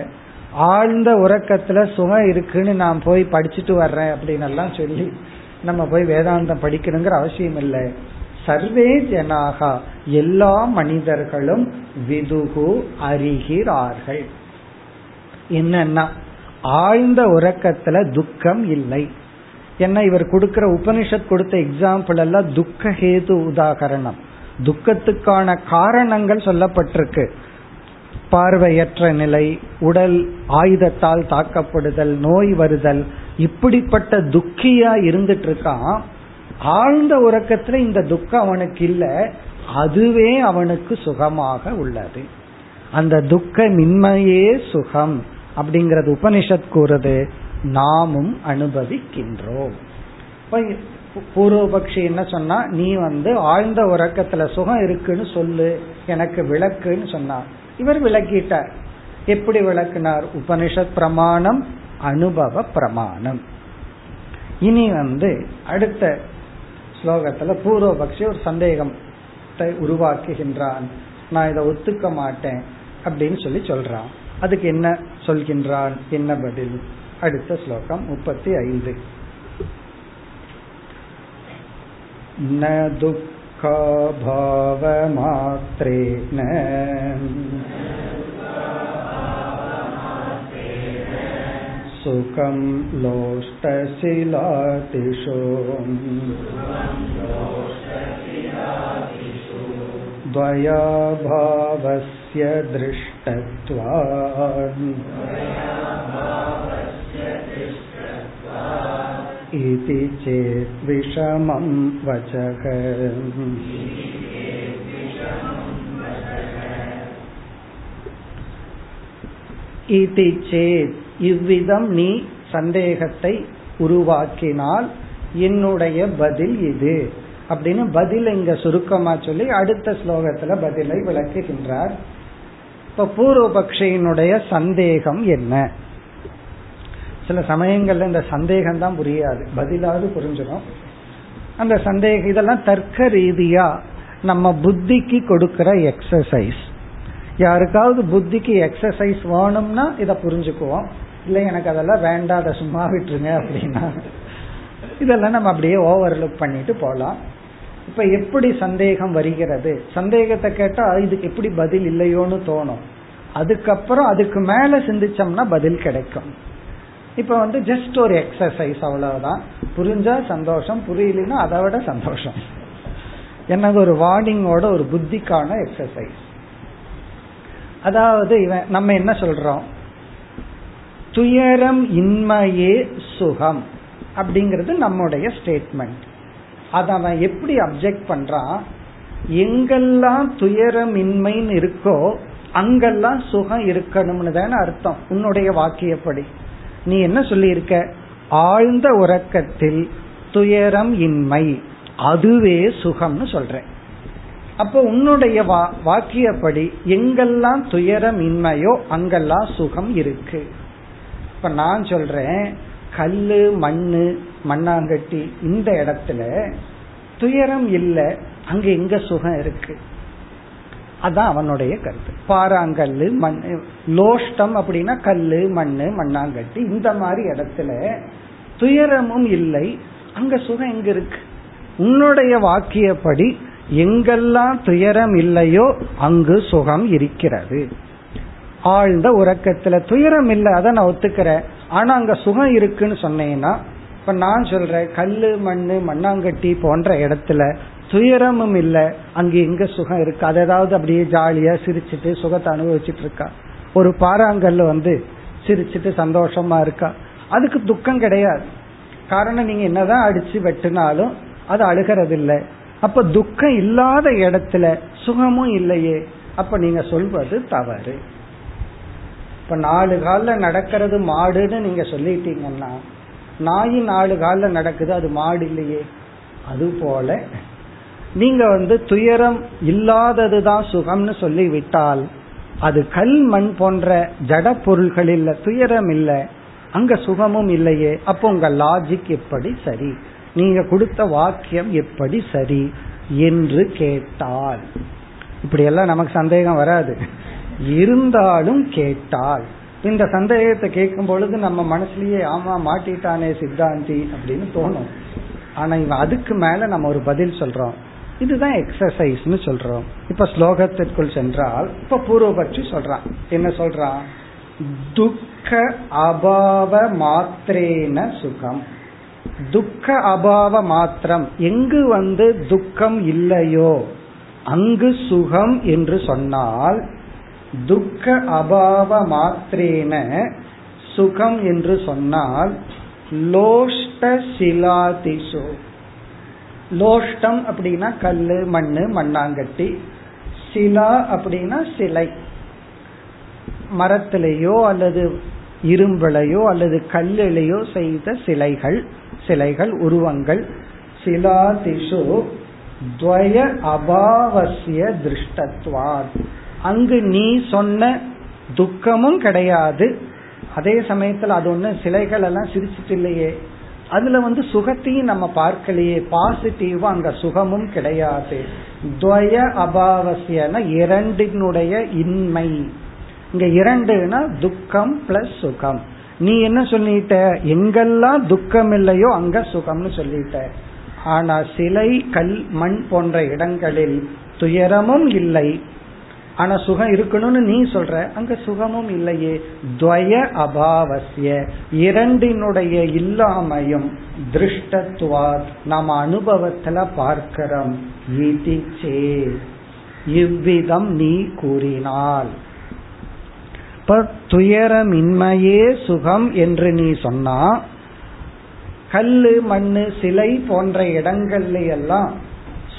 ஆழ்ந்த உறக்கத்துல சுகம் இருக்குன்னு நான் போய் படிச்சுட்டு வர்றேன் அப்படின்னு எல்லாம் சொல்லி நம்ம போய் வேதாந்தம் படிக்கணுங்கிற அவசியம் இல்லை. சர்வே ஜனாகா எல்லா மனிதர்களும் விதுகு அறிகிறார்கள் என்னன்னா ஆழ்ந்த உறக்கத்துல துக்கம் இல்லை. என்ன இவர் கொடுக்கிற உபனிஷத் கொடுத்த எக்ஸாம்பிள் எல்லாம் துக்க ஹேது உதாகரணம். துக்கத்துக்கான காரணங்கள் சொல்லப்பட்டிருக்கு. பார்வையற்ற நிலை உடல் ஆயுதத்தால் தாக்கப்படுதல் நோய் வருதல் இப்படிப்பட்ட துக்கியா இருந்துட்டு இருக்கான் ஆழ்ந்த உறக்கத்துல இந்த துக்கம் அவனுக்கு இல்ல அதுவே அவனுக்கு சுகமாக உள்ளது. அந்த துக்க மின்மையே சுகம் அப்படிங்கறது உபனிஷத் கூறுது நாமும் அனுபவிக்கின்றோம். பூர்வபக்ஷி என்ன சொன்னா நீ வந்து ஆழ்ந்த உறக்கத்துல சுகம் இருக்குன்னு சொல்லு எனக்கு விளக்குன்னு சொன்னார். இவர் விளக்கிட்டார். எப்படி விளக்குனார்? உபனிஷத் பிரமாணம் அனுபவ பிரமாணம். இனி வந்து அடுத்த ஸ்லோகத்துல பூர்வபக்ஷி ஒரு சந்தேகத்தை உருவாக்குகின்றான். நான் இதை ஒத்துக்க மாட்டேன் அப்படின்னு சொல்லி சொல்றான். அதுக்கு என்ன சொல்கின்றான்? என்ன பதில்? அடுத்த ஸ்லோகம் முப்பத்தி ஐந்து. न दुःखाभावमात्रेण सुखं लोष्टशिलातिषु द्वयाभावस्य दृष्टत्वात् इति चेत् विषमं वचः இதி சேத் இவ்விதம் நீ சந்தேகத்தை உருவாக்கினால் என்னுடைய பதில் இது அப்படின்னு பதில் இங்க சுருக்கமா சொல்லி அடுத்த ஸ்லோகத்துல பதிலை விளக்குகின்றார் இப்ப பூர்வபக்ஷியினுடைய சந்தேகம் என்ன சில சமயங்கள்ல இந்த சந்தேகம் தான் புரியாது. பதிலாவது புரிஞ்சிடும். அந்த சந்தேகம் இதெல்லாம் தர்க்க ரீதியா நம்ம புத்திக்கு கொடுக்கிற எக்ஸசைஸ் யாருக்காவது புத்திக்கு எக்ஸசைஸ் வேணும்னா இதை புரிஞ்சுக்குவோம். இல்லை எனக்கு அதெல்லாம் வேண்டாம் அதை சும்மா விட்டுருங்க அப்படின்னா. இதெல்லாம் நம்ம அப்படியே ஓவர்லுக் பண்ணிட்டு போகலாம். இப்ப எப்படி சந்தேகம் வருகிறது? சந்தேகத்தை கேட்டா இதுக்கு எப்படி பதில் இல்லையோன்னு தோணும். அதுக்கப்புறம் அதுக்கு மேல சிந்திச்சோம்னா பதில் கிடைக்கும். இப்ப வந்து ஜஸ்ட் ஒரு எக்ஸசைஸ் அவ்வளவுதான். புரிஞ்சா சந்தோஷம் புரியலன்னா அதை விட சந்தோஷம். எனக்கு ஒரு வார்னிங்கோட ஒரு புத்திக்கான எக்ஸசைஸ் அதாவது இவன் நம்ம என்ன சொல்றோம்? துயரம் இன்மையே சுகம் அப்படிங்கிறது நம்முடைய ஸ்டேட்மெண்ட் அதை அவன் எப்படி அப்செக்ட் பண்றான்? எங்கெல்லாம் துயரம் இன்மைன்னு இருக்கோ அங்கெல்லாம் சுகம் இருக்கணும்னு தானே அர்த்தம். உன்னுடைய வாக்கியப்படி. நீ என்ன சொல்லியிருக்க? ஆழ்ந்த உறக்கத்தில் துயரம் இன்மை. அதுவே சுகம்னு சொல்ற அப்போ உன்னுடைய வா வாக்கியப்படி எங்கெல்லாம் துயரம் இன்மையோ அங்கெல்லாம் சுகம் இருக்கு. இப்ப நான் சொல்றேன் கல்லு மண்ணு மண்ணாங்கட்டி இந்த இடத்துல துயரம் இல்லை அங்க எங்க சுகம் இருக்கு? அதான் அவனுடைய கருத்து. பாறாங்கல்லு மண் லோஷ்டம் அப்படின்னா கல்லு மண்ணு மண்ணாங்கட்டி. இந்த மாதிரி இடத்துல துயரமும் இல்லை. அங்க சுகம் எங்க இருக்கு? உன்னுடைய வாக்கியப்படி எங்கெல்லாம் துயரம் இல்லையோ அங்கு சுகம் இருக்கிறது. ஆழ்ந்த உறக்கத்துல துயரம் இல்லை அதை நான் ஒத்துக்கிறேன். ஆனா அங்க சுகம் இருக்குன்னு சொன்னேன்னா இப்ப நான் சொல்றேன் கல்லு மண்ணு மண்ணாங்கட்டி போன்ற இடத்துல துயரமும் இல்லை. அங்கே எங்க சுகம் இருக்கு? அது ஏதாவது அப்படியே ஜாலியா சிரிச்சிட்டு சுகத்தை அனுபவிச்சுட்டு இருக்கா? ஒரு பாறாங்கல்ல வந்து சிரிச்சிட்டு சந்தோஷமா இருக்கா? அதுக்கு துக்கம் கிடையாது. காரணம் நீங்க என்னதான் அடிச்சு வெட்டினாலும் அது அழுகிறது இல்லை அப்ப துக்கம் இல்லாத இடத்துல சுகமும் இல்லையே. அப்ப நீங்க சொல்வது தவறு. இப்ப நாலு காலில் நடக்கிறது மாடுன்னு நீங்க சொல்லிட்டீங்கன்னா நாய் நாலு காலில் நடக்குது அது மாடு இல்லையே. அது போல நீங்க வந்து துயரம் இல்லாததுதான் சுகம்னு சொல்லி விட்டால் அது கல் மண் போன்ற ஜட பொருள்கள் இல்ல துயரம் இல்ல அங்க சுகமும் இல்லையே அப்போ உங்க லாஜிக் எப்படி சரி? நீங்க கொடுத்த வாக்கியம் எப்படி சரி? என்று கேட்டால் இப்படி எல்லாம் நமக்கு சந்தேகம் வராது. இருந்தாலும் கேட்டால் இந்த சந்தேகத்தை கேட்கும் பொழுது நம்ம மனசுலயே ஆமா மாட்டிட்டானே சித்தாந்தி அப்படின்னு தோணும். ஆனா இவன் அதுக்கு மேல நம்ம ஒரு பதில் சொல்றோம். இதுதான் எக்ஸசைஸ்னு சொல்றோம். இப்ப ஸ்லோகத்திற்குள் சென்றால் இப்ப பூர்வபட்சி சொல்றான். என்ன சொல்றான்? துக்க அபாவ மாத்திரேன சுகம். துக்க அபாவ மாத்திரம். எங்கு வந்து துக்கம் இல்லையோ அங்கு சுகம் என்று சொன்னால் துக்க அபாவ மாத்திரேன சுகம் என்று சொன்னால் லோஷ்ட சிலாதிசோ. லோஷ்டம் அப்படின்னா கல் மண்ணு மண்ணாங்கட்டி. சிலா அப்படின்னா சிலை. மரத்திலேயோ அல்லது இரும்பலையோ அல்லது கல்லிலேயோ செய்த சிலைகள் சிலைகள் உருவங்கள். சிலாதிஷு துவய அபாவசிய திருஷ்டத்வார் அங்கு நீ சொன்ன துக்கமும் கிடையாது. அதே சமயத்துல அது ஒண்ணு சிலைகள் எல்லாம் சிரிச்சிட்டு இல்லையே. அதுல வந்து சுகத்தையும் நம்ம பார்க்கலையே. பாசிட்டிவா அங்க சுகமும் கிடையாது. துவய அபாவசியன இரண்டினுடைய இன்மை. இங்க இரண்டுனா துக்கம் பிளஸ் சுகம். நீ என்ன சொல்லிட்ட? எங்கெல்லாம் துக்கம் இல்லையோ அங்க சுகம்னு சொல்லிட்ட. ஆனா சிலை கல் மண் போன்ற இடங்களில் துயரமும் இல்லை. ஆனா சுகம் இருக்கணும்னு நீ சொல்ற அங்க சுகமும் இல்லையே. துவய அபாவசிய இரண்டினுடைய இல்லாமையும் திருஷ்டத்துவாத் நாம் அனுபவத்துல பார்க்கிறோம். இவ்விதம் நீ கூறினால். இப்ப துயரமின்மையே சுகம் என்று நீ சொன்னா கல்லு மண்ணு சிலை போன்ற இடங்கள்ல எல்லாம்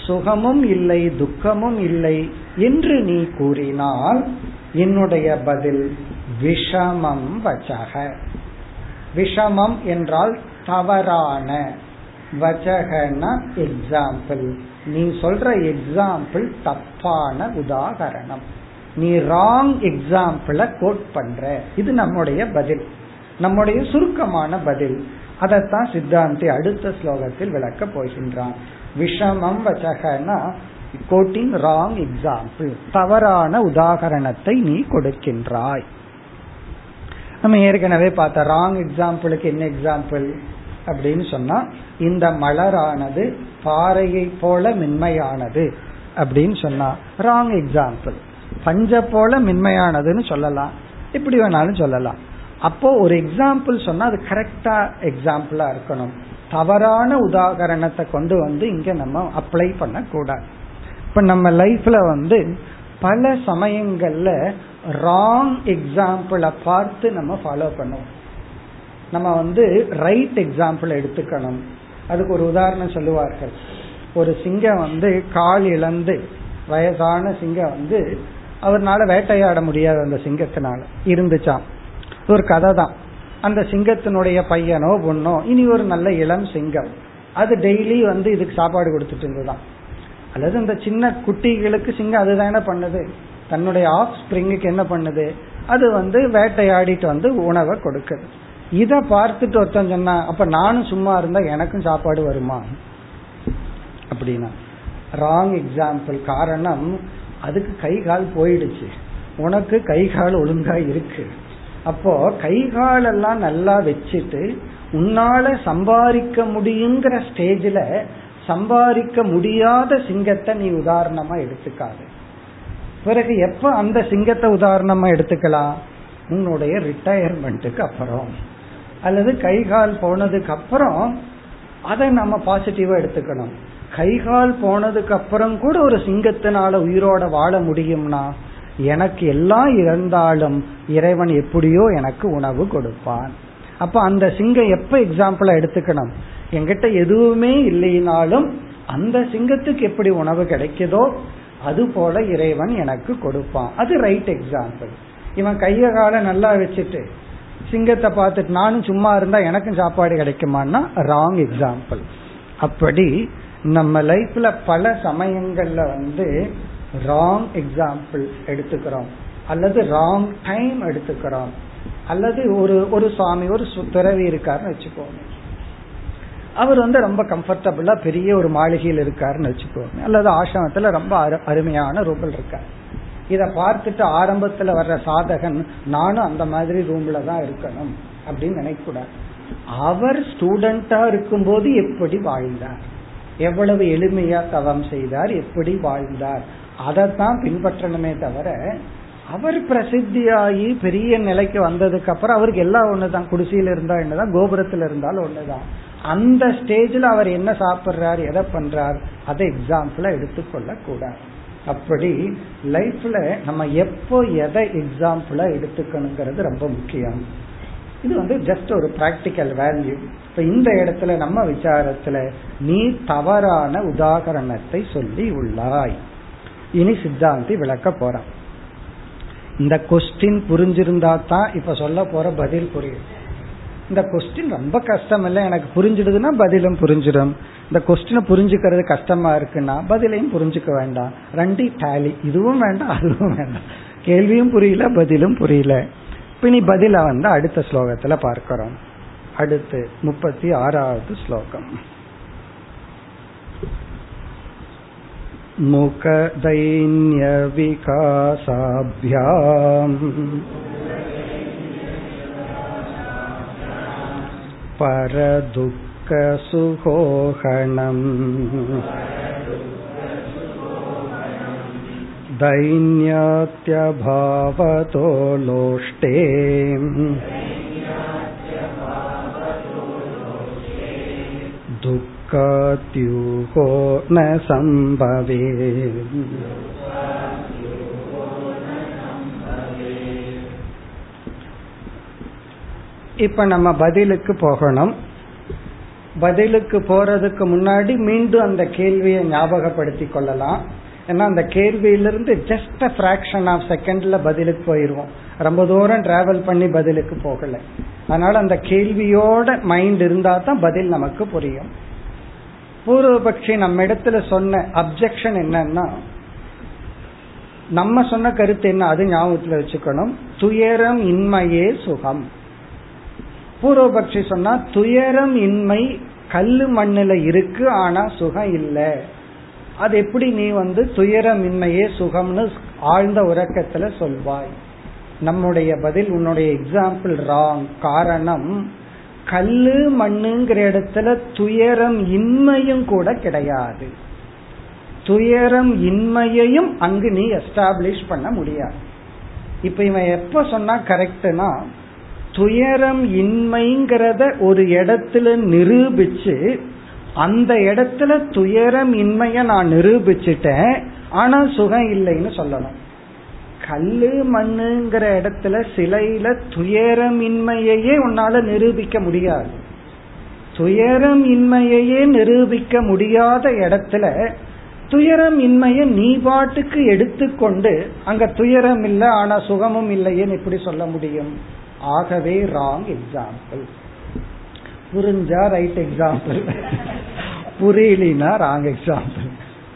சுகமும் இல்லை துக்கமும் இல்லை. என்று நீ கூறினால் என்னுடைய பதில் விஷமம் வச்சக. விஷமம் என்றால் தவறான. வச்சகன எக்ஸாம்பிள் நீ சொல்ற எக்ஸாம்பிள் தப்பான உதாகரணம். நீ ராங் எக்ஸாம்பிள கோட் பண்ற. இது நம்முடைய பதில். நம்முடைய சுருக்கமான பதில். அதைத்தான் சித்தாந்தி அடுத்த ஸ்லோகத்தில் விளக்க போகின்றான். விஷமம் வச்சகனா கோட்டிங் ராங் எக்ஸாம்பிள் தவறான உதாகரணத்தை நீ கொடுக்கின்றாய். நம்ம ஏற்கனவே பார்த்த ராங் எக்ஸாம்பிளுக்கு என்ன எக்ஸாம்பிள் அப்படின்னு சொன்னா இந்த மலரானது பாறையை போல மென்மையானது அப்படின்னு சொன்னா ராங் எக்ஸாம்பிள் பஞ்ச போல மென்மையானதுன்னு சொல்லலாம். இப்படி வேணாலும் சொல்லலாம். அப்போ ஒரு எக்ஸாம்பிள் சொன்னா அது கரெக்டா எக்ஸாம்பிளா இருக்கணும். தவறான உதாகரணத்தை கொண்டு வந்து இங்க நம்ம அப்ளை பண்ண கூடாது நம்ம லைஃப்ல வந்து பல சமயங்கள்ல ராங் எக்ஸாம்பிளை பார்த்து நம்ம ஃபாலோ பண்ணுவோம். நம்ம வந்து ரைட் எக்ஸாம்பிள் எடுத்துக்கணும். அதுக்கு ஒரு உதாரணம் சொல்லுவார்கள். ஒரு சிங்கம் வந்து கால் இழந்து வயதான சிங்கம் வந்து அவர்னால வேட்டையாட முடியாது அந்த சிங்கத்தினால. இருந்துச்சான் ஒரு கதை தான். அந்த சிங்கத்தினுடைய பையனோ பொண்ணோ இனி ஒரு நல்ல இளம் சிங்கம். அது டெய்லி வந்து இதுக்கு சாப்பாடு கொடுத்துட்டு இருந்துதான். அல்லது இந்த சின்ன குட்டிகளுக்கு சிங்கம் அதுதானே பண்ணுது? தன்னுடைய ஆஃப் ஸ்பிரிங்குக்கு என்ன பண்ணுது? அது வந்து வேட்டையாடிட்டு வந்து உணவை கொடுக்குது. இதை பார்த்துட்டு ஒருத்தன் சொன்னா அப்ப நானும் சும்மா இருந்தா எனக்கும் சாப்பாடு வருமா? அப்படின்னா ராங் எக்ஸாம்பிள் காரணம் அதுக்கு கை கால் போயிடுச்சு. உனக்கு கை கால் ஒழுங்கா இருக்கு. அப்போ கை காலெல்லாம் நல்லா வச்சுட்டு உன்னால சம்பாதிக்க முடியுங்கிற ஸ்டேஜில் சம்பாதிக்க முடியாத சிங்கத்தை நீ உதாரணமா எடுத்துக்காது. பிறகு எப்ப அந்த சிங்கத்தை உதாரணமா எடுத்துக்கலாம்? உன்னுடைய ரிட்டையர்மெண்ட்டுக்கு அப்புறம். அல்லது கை கால் போனதுக்கு அப்புறம் அதை நம்ம பாசிட்டிவா எடுத்துக்கணும். கை கால் போனதுக்கு அப்புறம் கூட ஒரு சிங்கத்தினால உயிரோட வாழ முடியும்னா எனக்கு எல்லாம் இறந்தாலும் இறைவன் எப்படியோ எனக்கு உணவு கொடுப்பான். அப்ப அந்த சிங்கம் எப்ப எக்ஸாம்பிளா எடுத்துக்கணும்? என்கிட்ட எதுவுமே இல்லைனாலும் அந்த சிங்கத்துக்கு எப்படி உணவு கிடைக்குதோ அது போல இறைவன் எனக்கு கொடுப்பான். அது ரைட் எக்ஸாம்பிள் இவன் கைய கால நல்லா வச்சுட்டு சிங்கத்தை பார்த்துட்டு நானும் சும்மா இருந்தா எனக்கும் சாப்பாடு கிடைக்குமான்னா ராங் எக்ஸாம்பிள் அப்படி நம்ம லைஃப்ல பல சமயங்கள்ல வந்து ராங் எக்ஸாம்பிள் எடுத்துக்கிறோம். அல்லது ராங் டைம் எடுத்துக்கிறோம். அல்லது ஒரு ஒரு சுவாமி ஒரு துறவி இருக்காருன்னு வச்சுக்கோங்க அவர் வந்து ரொம்ப கம்ஃபர்டபுளா பெரிய ஒரு மாளிகையில் இருக்காருன்னு வச்சுக்கோங்க அல்லது ஆசிரமத்துல ரொம்ப அருமையான ரூபல் இருக்கார். இதை பார்த்துட்டு ஆரம்பத்துல வர்ற சாதகன் நானும் அந்த மாதிரி ரூம்ல தான் இருக்கணும் அப்படின்னு நினைக்கூடாது அவர் ஸ்டூடெண்டா இருக்கும்போது எப்படி வாழ்ந்தார்? எவ்வளவு எளிமையா தவம் செய்தார்? எப்படி வாழ்ந்தார்? அதைத்தான் பின்பற்றணுமே தவிர அவர் பிரசித்தியாகி பெரிய நிலைக்கு வந்ததுக்கு அப்புறம் அவருக்கு எல்லாம் ஒண்ணுதான். குடிசையில இருந்தா என்னதான் கோபுரத்துல இருந்தாலும் ஒண்ணுதான். அந்த ஸ்டேஜ்ல அவர் என்ன சாப்பிடுறார் எதை பண்றார் அதை எக்ஸாம்பிளா எடுத்துக்கொள்ள கூடாது அப்படி லைஃப்ல நம்ம எப்போ எதை எக்ஸாம்பிளா எடுத்துக்கணுங்கிறது ரொம்ப முக்கியம். இது வந்து ஜஸ்ட் ஒரு பிராக்டிக்கல் வேல்யூ இப்ப இந்த இடத்துல நம்ம விசாரத்துல நீ தவறான உதாகரணத்தை சொல்லி உள்ளாய். இனி சித்தாந்தி விளக்க போறான். இந்த கொஸ்டின் புரிஞ்சிருந்தா தான் இப்ப சொல்ல போற பதில் புரியும். இந்த கொஸ்டின் ரொம்ப கஷ்டம் இல்லை எனக்கு புரிஞ்சிடுதுன்னா பதிலும் புரிஞ்சிடும். இந்த கொஸ்டினை புரிஞ்சுக்கிறது கஷ்டமா இருக்குன்னா பதிலையும் புரிஞ்சுக்க வேண்டாம். ரெண்டி டேலி இதுவும் வேண்டாம் அதுவும் வேண்டாம். கேள்வியும் புரியல பதிலும் புரியல. பினி பதில வந்து அடுத்த ஸ்லோகத்துல பார்க்கிறோம். அடுத்து முப்பத்தி ஆறாவது ஸ்லோகம். मुखदैन्यविकासाभ्याम् परदुःखसुहोहणम् दैन्यात्यभावतो लोष्टे दुःखात्युहो न सम्भवे இப்ப நம்ம பதிலுக்கு போகணும் பதிலுக்கு போறதுக்கு முன்னாடி மீண்டும் அந்த கேள்வியை ஞாபகப்படுத்தி கொள்ளலாம் ஏன்னா அந்த கேள்வியிலிருந்து ஜஸ்ட் அ ஃபிராக்ஷன் ஆஃப் செகண்ட்ல பதிலுக்கு போயிருவோம் ரொம்ப தூரம் டிராவல் பண்ணி பதிலுக்கு போகல அதனால அந்த கேள்வியோட மைண்ட் இருந்தா தான் பதில் நமக்கு புரியும் பூர்வபக்ஷி நம்ம இடத்துல சொன்ன அப்செக்ஷன் என்னன்னா நம்ம சொன்ன கருத்து என்ன அது ஞாபகத்துல வச்சுக்கணும். துயரம் இன்மையே சுகம். பூர்வபக்ஷி சொன்னா துயரம் இன்மை கல்லு மண்ணில் இருக்கு ஆனா சுகம் இல்லை. அது எப்படி நீ வந்து துயரமின்மையே சுகம்னு ஆழ்ந்த உறக்கத்துல சொல்வாய். நம்முடைய பதில் உன்னுடைய எக்ஸாம்பிள் ராங் காரணம் கல்லு மண்ணுங்கிற இடத்துல துயரம் இன்மையும் கூட கிடையாது. துயரம் இன்மையையும் அங்கு நீ எஸ்டாப்ளிஷ் பண்ண முடியாது. இப்ப இவன் எப்ப சொன்னா கரெக்ட்னா துயரம் இன்மைங்கிறத ஒரு இடத்துல நிரூபிச்சு அந்த இடத்துல துயரம் இன்மைய நான் நிரூபிச்சுட்டேன் ஆனா சுகம் இல்லைன்னு சொல்லணும். கல்லு மண்ணுங்கிற இடத்துல சிலையில துயரமின்மையையே உன்னால நிரூபிக்க முடியாது. துயரம் இன்மையையே நிரூபிக்க முடியாத இடத்துல துயரம் இன்மையை நீ பாட்டுக்கு எடுத்துக்கொண்டு அங்க துயரம் இல்லை ஆனா சுகமும் இல்லையேன்னு இப்படி சொல்ல முடியும். ஆகவே ராங் எக்ஸாம்பிள் புரிஞ்சா ரைட் எக்ஸாம்பிள் புரியலினா ராங் எக்ஸாம்பிள்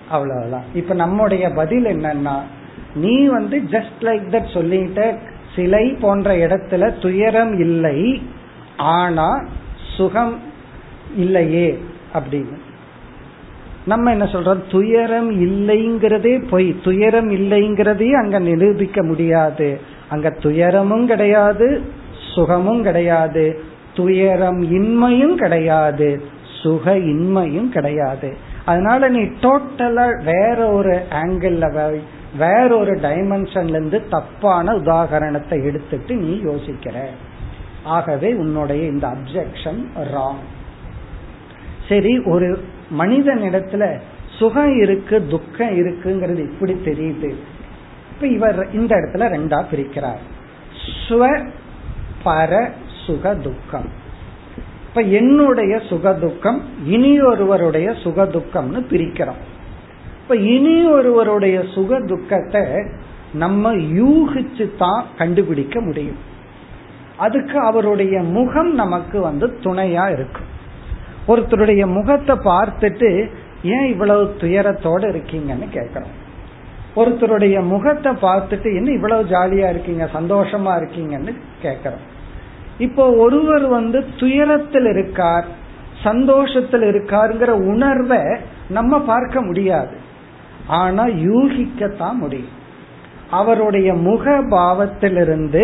அவ்வளவுதான். இப்ப நம்முடைய பதில் என்னன்னா நீ வந்து ஜஸ்ட் லைக் தட் சொல்லிட்ட சிலை போன்ற இடத்துல துயரம் இல்லை ஆனா சுகம் இல்லையே அப்படின்னு. நம்ம என்ன சொல்றோம் துயரம் இல்லைங்கிறதே பொய். துயரம் இல்லைங்கிறதே அங்க நிரூபிக்க முடியாது. அங்க துயரமும் கிடையாது சுகமும் கிடையாது. துயரம் இன்மையும் கிடையாது சுக இன்மையும் கிடையாது. அதனால நீ டோட்டலா வேற ஒரு ஆங்கிள் வேற ஒரு டைமென்ஷன்ல இருந்து தப்பான உதாகரணத்தை எடுத்துட்டு நீ யோசிக்கிற. ஆகவே உன்னுடைய இந்த அப்செக்ஷன் ராங் சரி ஒரு மனிதனிடத்துல சுகம் இருக்கு துக்கம் இருக்குங்கிறது இப்படி தெரியுது. இப்ப இவர் இந்த இடத்துல ரெண்டா பிரிக்கிறார். ஸ்வ பர சுக துக்கம். இப்ப என்னுடைய சுக துக்கம் இனி ஒருவருடைய சுக துக்கம்னு பிரிக்கிறோம். இப்ப இனி ஒருவருடைய சுக துக்கத்தை நம்ம யூகிச்சு தான் கண்டுபிடிக்க முடியும். அதுக்கு அவருடைய முகம் நமக்கு வந்து துணையா இருக்கும். ஒருத்தருடைய முகத்தை பார்த்துட்டு ஏன் இவ்வளவு துயரத்தோட இருக்கீங்கன்னு கேட்கணும் ஒருத்தருடைய முகத்தை பார்த்துட்டு என்ன இவ்வளவு ஜாலியா இருக்கீங்க சந்தோஷமா இருக்கீங்கன்னு கேட்கறோம். இப்போ ஒருவர் வந்து துயரத்தில் இருக்கார் சந்தோஷத்தில் இருக்காருங்கிற உணர்வை நம்ம பார்க்க முடியாது. ஆனா யூகிக்கத்தான் முடியும். அவருடைய முக பாவத்திலிருந்து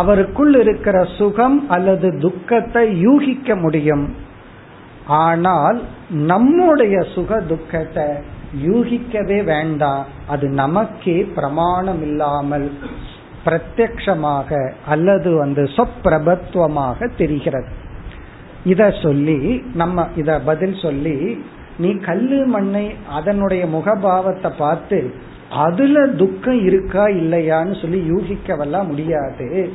அவருக்குள் இருக்கிற சுகம் அல்லது துக்கத்தை யூகிக்க முடியும். ஆனால் நம்முடைய சுக துக்கத்தை யூகிக்கவே வேண்டாம். அது நமக்கே பிரமாணம் இல்லாமல் பிரத்யக்ஷமாக அல்லது வந்து சொப்பிரபத்துவமாக தெரிகிறது. இத சொல்லி நம்ம இத பதில் சொல்லி நீ கல்லு மண்ணை அதனுடைய முகபாவத்தை பார்த்து அதுல துக்கம் இருக்கா இல்லையான்னு சொல்லி யூகிக்கவெல்லாம் முடியாது.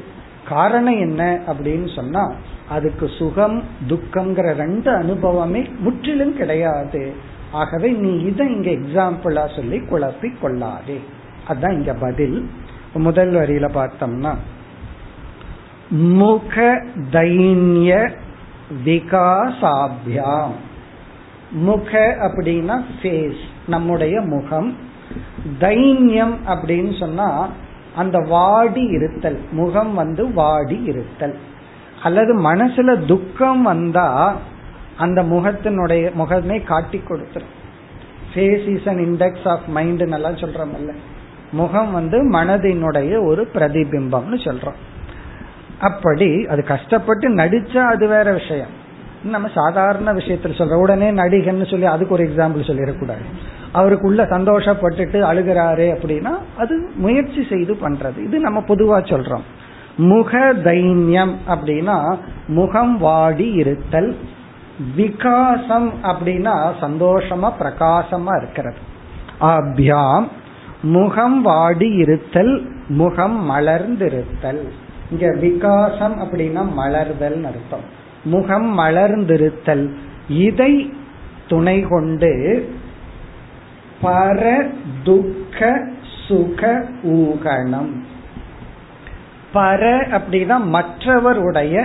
காரணம் என்ன? அப்படின்னு சொன்னா அதுக்கு சுகம் துக்கம்ங்கிற ரெண்டு அனுபவமே முற்றிலும் கிடையாது. ஆகவே நீ இதை இங்க எக்ஸாம்பிளா சொல்லி குழப்பி கொள்ளாதே. அதுதான் இங்க பதில். முதல் வரியில பார்த்தோம்னா முக தைன்ய விகாசாபியாம். முக அப்படின்னா ஃபேஸ் நம்முடைய முகம். தைன்யம் அப்படின்னு சொன்னா அந்த வாடி இருத்தல். முகம் வந்து வாடி இருத்தல். அல்லது மனசுல துக்கம் வந்தா அந்த முகத்தினுடைய முகமே காட்டி கொடுத்துரும். Face is an index of mind நல்லா சொல்றோம்ல. முகம் வந்து மனதினுடைய ஒரு பிரதிபிம்பம்னு சொல்றோம். அப்படி அது கஷ்டப்பட்டு நடிச்சா அது வேற விஷயம். நம்ம சாதாரண விஷயத்துல சொல்ற உடனே நடிகன்னு சொல்லி அதுக்கு ஒரு எக்ஸாம்பிள் சொல்லிடக்கூடாது. அவருக்குள்ள சந்தோஷப்பட்டுட்டு அழுகிறாரு அப்படின்னா அது முயற்சி செய்து பண்றது. இது நம்ம பொதுவா சொல்றோம். முக தைன்யம் அப்படின்னா முகம் வாடி இருத்தல் விகாசம் அப்படின்னா சந்தோஷமா பிரகாசமா இருக்கிறது. அபியாம் முகம் வாடி இருத்தல் முகம் மலர்ந்திருத்தல். இங்க விகாசம் அப்படின்னா மலர்தல் அர்த்தம். முகம் மலர்ந்திருத்தல். இதை துணை கொண்டு பர துக்க சுக ஊகணம் பர அப்படின்னா மற்றவருடைய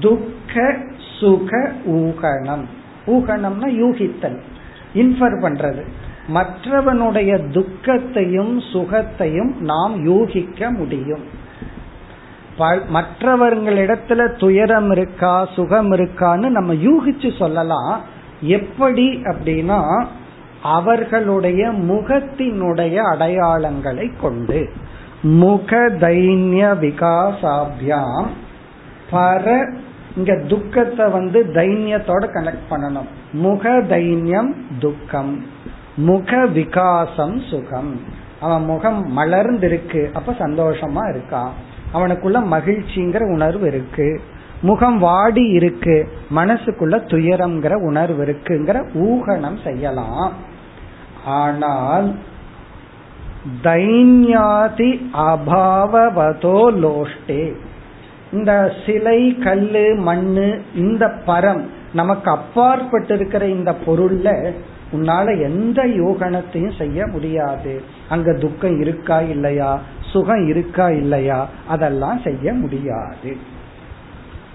துக்க சுக ஊகணம் ஊகணம்னா யூகித்தல் இன்ஃபர் பண்றது. மற்றவனுடைய துக்கத்தையும் சுகத்தையும் நாம் யூகிக்க முடியும். மற்றவர்களிடத்துல துயரம் இருக்கா சுகம் இருக்கான்னு நம்ம யூகிச்சு சொல்லலாம். எப்படி அப்படின்னா அவர்களுடைய முகத்தினுடைய அடையாளங்களை கொண்டு. முக தைன்ய விகாசாபியாம் பர இங்க துக்கத்தை வந்து தைன்யத்தோட கனெக்ட் பண்ணணும். முக தைன்யம் துக்கம். முக விகாசம் சுகம். அவன் முகம் மலர்ந்திருக்கு அப்ப சந்தோஷமா இருக்கான் அவனுக்குள்ள மகிழ்ச்சிங்கிற உணர்வு இருக்கு. முகம் வாடி இருக்கு. மனசுக்குள்ள துயரம்ங்கிற உணர்வு இருக்குங்கிற ஊகனம் செய்யலாம். ஆனால் தைன்யாதி அபாவவதோ லோஷ்டே. இந்த சிலை கல்லு மண்ணு இந்த பரம் நமக்கு அப்பாற்பட்டு இருக்கிற இந்த பொருள்ல உன்னால எந்த யோகனத்தையும் செய்ய முடியாது. அங்க துக்கம் இருக்கா இல்லையா? சுகம் இருக்கா இல்லையா? அதெல்லாம் செய்ய முடியாது.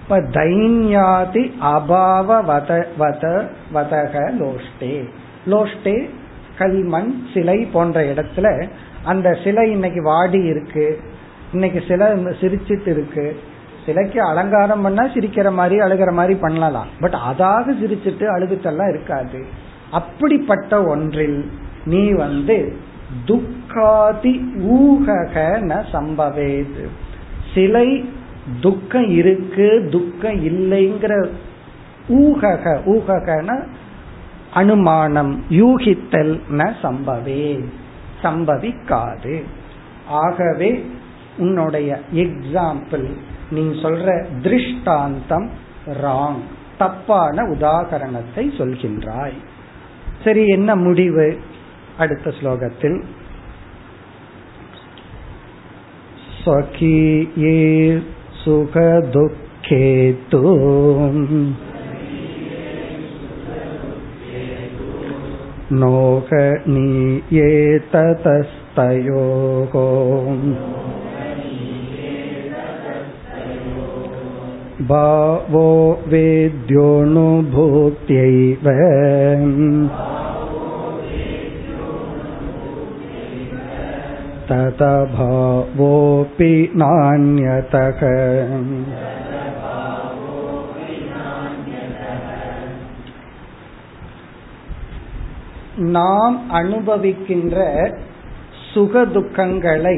இப்ப தைன்யாதி அபாவ வத வத வதக லோஷ்டே. லோஷ்டே கல்மண் சிலை போன்ற இடத்துல அந்த சிலை இன்னைக்கு வாடி இருக்கு. இன்னைக்கு சிலை சிரிச்சிட்டு இருக்கு. சிலைக்கு அலங்காரம் பண்ணா சிரிக்கிற மாதிரி அழுகிற மாதிரி பண்ணலாம். பட் அதாக சிரிச்சிட்டு அழுகுச்செல்லாம் இருக்காது. அப்படிப்பட்ட ஒன்றில் நீ வந்து துக்காதி ஊகக ந சம்பவேது. சிலை துக்கம் இருக்கு துக்கம் இல்லைங்கிற ஊகக ஊககன அனுமானம் யூகித்தல் ந சம்பவே சம்பவிக்காது. ஆகவே உன்னுடைய எக்ஸாம்பிள் நீ சொல்ற திருஷ்டாந்தம் ராங் தப்பான உதாகரணத்தை சொல்கின்றாய். சரி என்ன முடிவு? அடுத்த ஸ்லோகத்தில் स्वकीये सुखदुःखे तु नोकनीये ततस्तयोः भावो वेद्योऽनुभूत्यैव ततभावोऽपि नान्यतः நாம் அனுபவிக்கின்ற சுக துக்கங்களை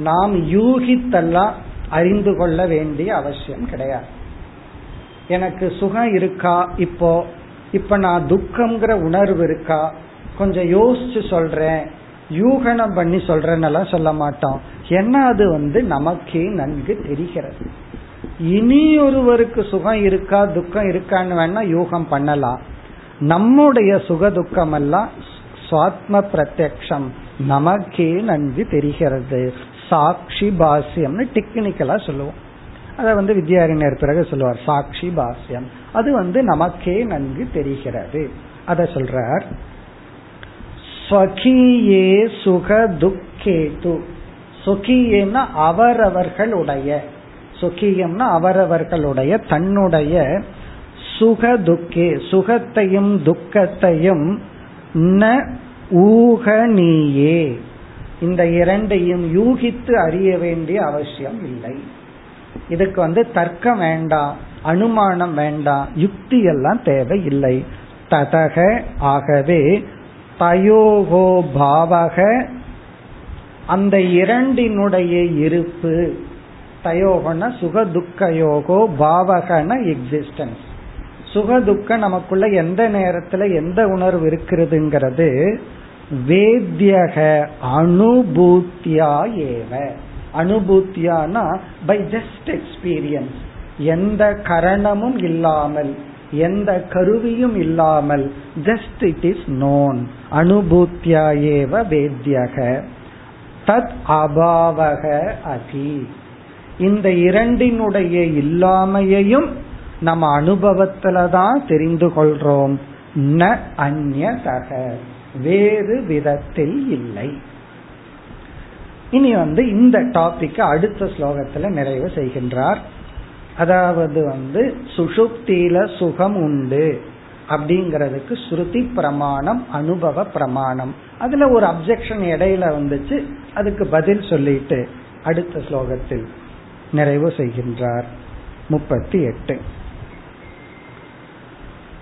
நாம் யூகித்தெல்லாம் அறிந்து கொள்ள வேண்டிய அவசியம் கிடையாது எனக்கு சுகம் இருக்கா இப்போ இப்ப நான் துக்கம்ங்கிற உணர்வு இருக்கா கொஞ்சம் யோசிச்சு சொல்றேன் யூகனம் பண்ணி சொல்றேன்னெல்லாம் சொல்ல மாட்டோம். ஏன்னா அது வந்து நமக்கே நன்கு தெரிகிறது. இனி ஒருவருக்கு சுகம் இருக்கா துக்கம் இருக்கான்னு வேணா யூகம் பண்ணலாம். நம்முடைய சுக துக்கம் எல்லாம் சுவாத்ம பிரத்யக்ஷம். நமக்கே நன்கு தெரிகிறது. சாட்சி பாசியம்னு டெக்னிக்கலா சொல்லுவோம். அதை வந்து வித்யாரண்யர் பிறகு சொல்லுவார் சாட்சி பாசியம் அது வந்து நமக்கே நன்கு தெரிகிறது. அதை சொல்றார் ஸ்வகியே சுக துக்கேது சுகியேன்னா அவரவர்களுடைய. சுகியம்னா அவரவர்களுடைய தன்னுடைய சுக துக்கே சுகத்தையும் துக்கத்தையும் ந ஊகனியே. இந்த இரண்டையும் யூகித்து அறிய வேண்டிய அவசியம் இல்லை. இதுக்கு வந்து தர்க்கம் வேண்டாம் அனுமானம் வேண்டாம் யுக்தி எல்லாம் இல்லை ததக ஆகவே தயோகோ பாவக அந்த இரண்டினுடைய இருப்பு தயோகன சுக துக்கயோகோ பாவகன எக்ஸிஸ்டன்ஸ் சுகதுக்க நமக்குள்ள எந்த நேரத்துல எந்த உணர்வு இருக்கிறதுங்கிறது வேத்தியக அனுபூத்தியா ஏவ அனுபூத்தியானா பை ஜஸ்ட் எக்ஸ்பீரியன்ஸ் எந்த கரணமும் இல்லாமல் எந்த கருவியும் இல்லாமல் ஜஸ்ட் இட் இஸ் நோன் அனுபூத்தியா ஏவ வேத்தியக தத் அபாவக அதி. இந்த இரண்டினுடைய இல்லாமையையும் நம்ம அனுபவத்துல தான் தெரிந்து கொள்றோம். ந அந்நதக. வேறு விதத்தில் இல்லை. இனி வந்து இந்த டாபிக் அடுத்த ஸ்லோகத்துல நிறைவு செய்கின்றார். அதாவது வந்து சுஷுப்தியில சுகம் உண்டு அப்படிங்கிறதுக்கு ஸ்ருதி பிரமாணம் அனுபவ பிரமாணம் அதுல ஒரு அப்செக்ஷன் இடையில வந்துச்சு அதுக்கு பதில் சொல்லிட்டு அடுத்த ஸ்லோகத்தில் நிறைவு செய்கின்றார் முப்பத்தி எட்டு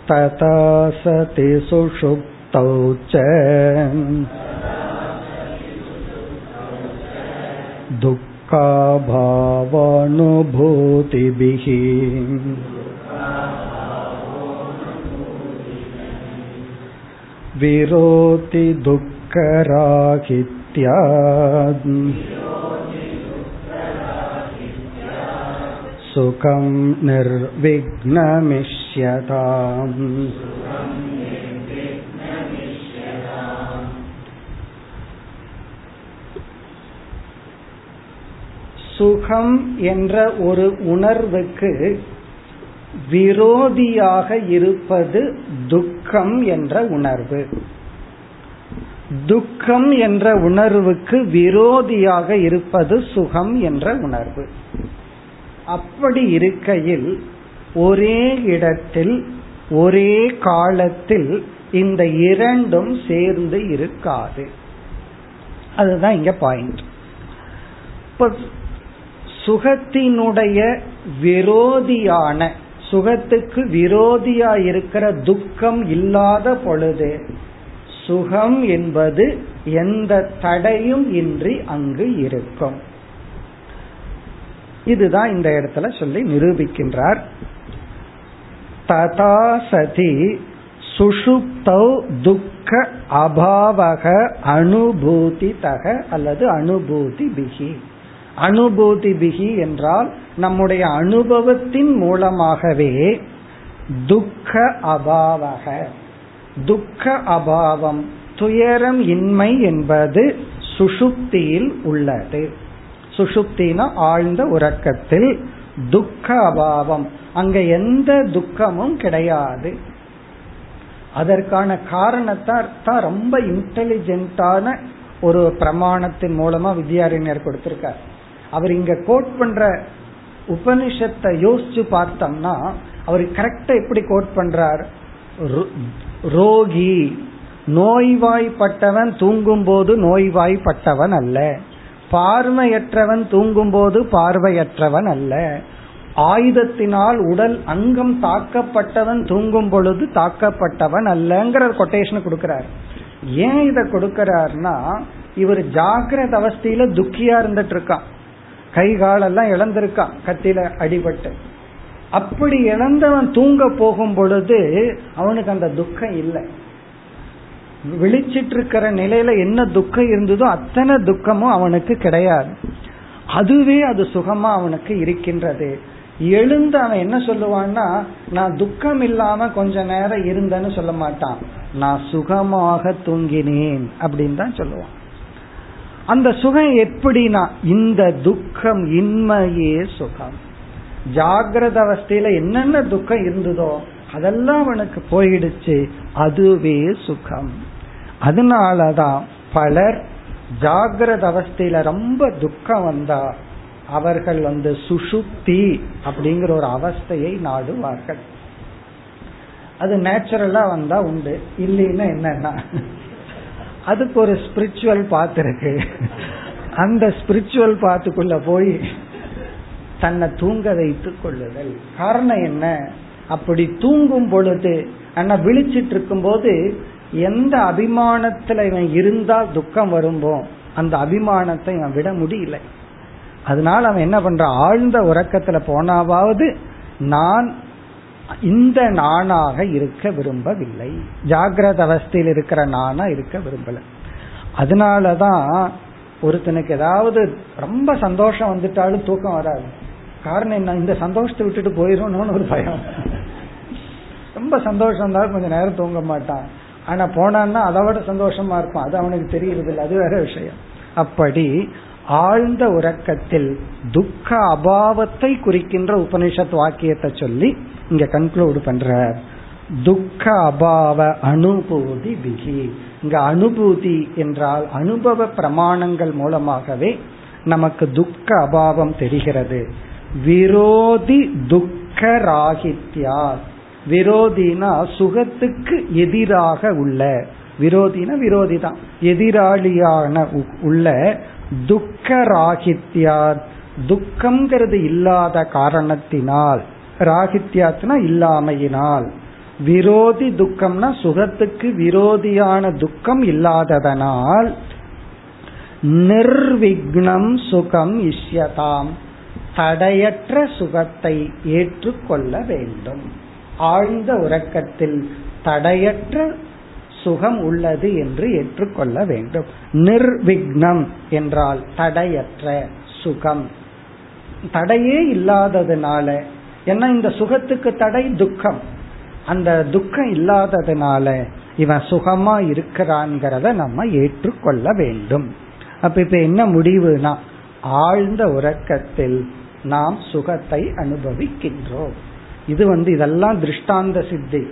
तथा सति सुषुप्तौ च दुःखाभावानुभूतिभिः विरोति दुःखराहित्यात् सुखं निर्विघ्नमिष्यताम् சுகம் என்ற ஒரு உணர்வுக்கு விரோதியாக இருப்பது துக்கம் என்ற உணர்வு. துக்கம் என்ற உணர்வுக்கு விரோதியாக இருப்பது சுகம் என்ற உணர்வு. அப்படி இருக்கையில் ஒரே இடத்தில் ஒரே காலத்தில் இந்த இரண்டும் சேர்ந்து இருக்காது. அதுதான் இங்க பாயிண்ட் இப்ப சுகத்தினுடைய விரோதியான சுகத்துக்கு விரோதியா இருக்கிற துக்கம் இல்லாத பொழுது சுகம் என்பது எந்த தடையும் இன்றி அங்கு இருக்கும். இதுதான் இந்த இடத்துல சொல்லி நிரூபிக்கின்றார். ததா சதி சுஷுப்தௌ துக்க அபாவக அனுபூதி தக அல்லது அனுபூதி பிகி அனுபூதி பிகி என்றால் நம்முடைய அனுபவத்தின் மூலமாகவே துக்க அபாவக. துக்க அபாவம் துயரம் இன்மை என்பது சுஷுப்தியில் உள்ளது. சுஷுப்தினா ஆழ்ந்த உறக்கத்தில் துக்க அபாவம். அங்க எந்த துக்கமும் கிடையாது. அதற்கான காரணத்தை ரொம்ப இன்டெலிஜென்டான ஒரு பிரமாணத்தின் மூலமா வித்யாரண்யர் கொடுத்திருக்கார். அவர் இங்க கோட் பண்ற உபனிஷத்தை யோசிச்சு பார்த்தோம்னா அவர் கரெக்டா எப்படி கோட் பண்றார்? ரோகி நோய்வாய்ப்பட்டவன் தூங்கும் போது நோய்வாய்ப்பட்டவன் அல்ல. பார்வையற்றவன் தூங்கும் போது பார்வையற்றவன் அல்ல. ஆயுதத்தினால் உடல் அங்கம் தாக்கப்பட்டவன் தூங்கும் பொழுது தாக்கப்பட்டவன் அல்லங்கிற கொட்டேஷன் கொடுக்கிறார். ஏன் இத கொடுக்கிறார்னா இவர் ஜாகிரத அவஸ்தையில துக்கியா இருந்துட்டு இருக்கான். கை காலெல்லாம் இழந்திருக்கான் கத்தில அடிபட்டு. அப்படி இழந்தவன் தூங்க போகும் பொழுது அவனுக்கு அந்த துக்கம் இல்லை. விழிச்சிட்டு இருக்கிற நிலையில என்ன துக்கம் இருந்ததோ அத்தனை துக்கமும் அவனுக்கு கிடையாது. அதுவே அது சுகமா அவனுக்கு இருக்கின்றது. எழுந்து அவன் என்ன சொல்லுவான்னா நான் துக்கம் இல்லாம கொஞ்ச நேரம் இருந்தேன்னு சொல்ல மாட்டான். நான் சுகமாக தூங்கினேன் அப்படின்னு தான் சொல்லுவான். அந்த சுகம் எப்படின்னா இந்த துக்கம் இன்மையே சுகம். ஜாகிரத அவஸ்தையில என்னென்ன துக்கம் இருந்ததோ அதெல்லாம் அவனுக்கு போயிடுச்சு அதுவே சுகம். அதனாலதான் பலர் ஜாகிரத அவஸ்தையில ரொம்ப துக்கம் வந்தா அவர்கள் வந்து சுஷுப்தி அப்படிங்கிற ஒரு அவஸ்தையை நாடுவார்கள். அது நேச்சுரலா வந்தா உண்டு இல்லைன்னா என்னன்னா அதுக்கு ஒரு ஸ்பிரிச்சுவல் பாத் இருக்கு. அந்த ஸ்பிரிச்சுவல் பாத்துக்குள்ள போய் தன்னை தூங்க வைத்து கொள்ளுதல். காரணம் என்ன? அப்படி தூங்கும் பொழுது ஆனா விழிச்சிட்டு இருக்கும் போது எந்த அபிமானத்துல இவன் இருந்தா துக்கம் வரும்போ அந்த அபிமானத்தை இவன் விட முடியல. அதனால அவன் என்ன பண்றான்? ஆழ்ந்த உறக்கத்துல போனாவாவது நான் இந்த நானாக இருக்க விரும்பவில்லை. ஜாகிரத அவஸ்தையில் இருக்கிற நானா இருக்க விரும்பல. அதனாலதான் ஒருத்தனுக்கு ஏதாவது ரொம்ப சந்தோஷம் வந்துட்டாலும் தூக்கம் வராது. காரணம் என்ன? இந்த சந்தோஷத்தை விட்டுட்டு போயிடும்னு ஒரு பயம். ரொம்ப சந்தோஷம் இருந்தாலும் கொஞ்சம் நேரம் தூங்க மாட்டான். ஆனா போனான்னா அதை விட சந்தோஷமா இருப்பான். அது அவனுக்கு தெரியறது இல்லை அது வேற விஷயம். அப்படி ஆழ்ந்த உறக்கத்தில் துக்க அபாவத்தை குறிக்கின்ற உபனிஷத் வாக்கியத்தை சொல்லி இங்க கன்க்ளூட் பண்ற துக்க அபாவ அனுபூதி பிகி. இங்க அனுபூதி என்றால் அனுபவ பிரமாணங்கள் மூலமாகவே நமக்கு துக்க அபாவம் தெரிகிறது. விரோதி துக்க ராகித்யா விரோதினா சுகத்துக்கு எதிராக உள்ள. விரோதினா விரோதி தான் எதிராளியான உள்ள துக்க ராகித்யா துக்கம்ங்கிறது இல்லாத காரணத்தினால் ராகித்யாத்னா இல்லாமையினால். விரோதி துக்கம்னா சுகத்துக்கு விரோதியான துக்கம் இல்லாததனால் நிர்விக்னம் சுகம் இஷ்யதாம். தடையற்ற சுகத்தை ஏற்றுக்கொள்ள வேண்டும். ஆழ்ந்த உறக்கத்தில் தடையற்ற சுகம் உள்ளது என்று ஏற்றுக்கொள்ள வேண்டும். நிர்விக்னம் என்றால் தடையற்ற சுகம். தடையே இல்லாததுனால ஏன்னா இந்த சுகத்துக்கு தடை துக்கம். அந்த துக்கம் இல்லாததுனால இவன் சுகமா இருக்கிறான்கிறத நம்ம ஏற்றுக்கொள்ள வேண்டும். அப்ப இப்ப என்ன முடிவுனா ஆழ்ந்த உறக்கத்தில் நாம் சுகத்தை அனுபவிக்கின்றோம். இது வந்து இதெல்லாம் திருஷ்டாந்த சித்தி.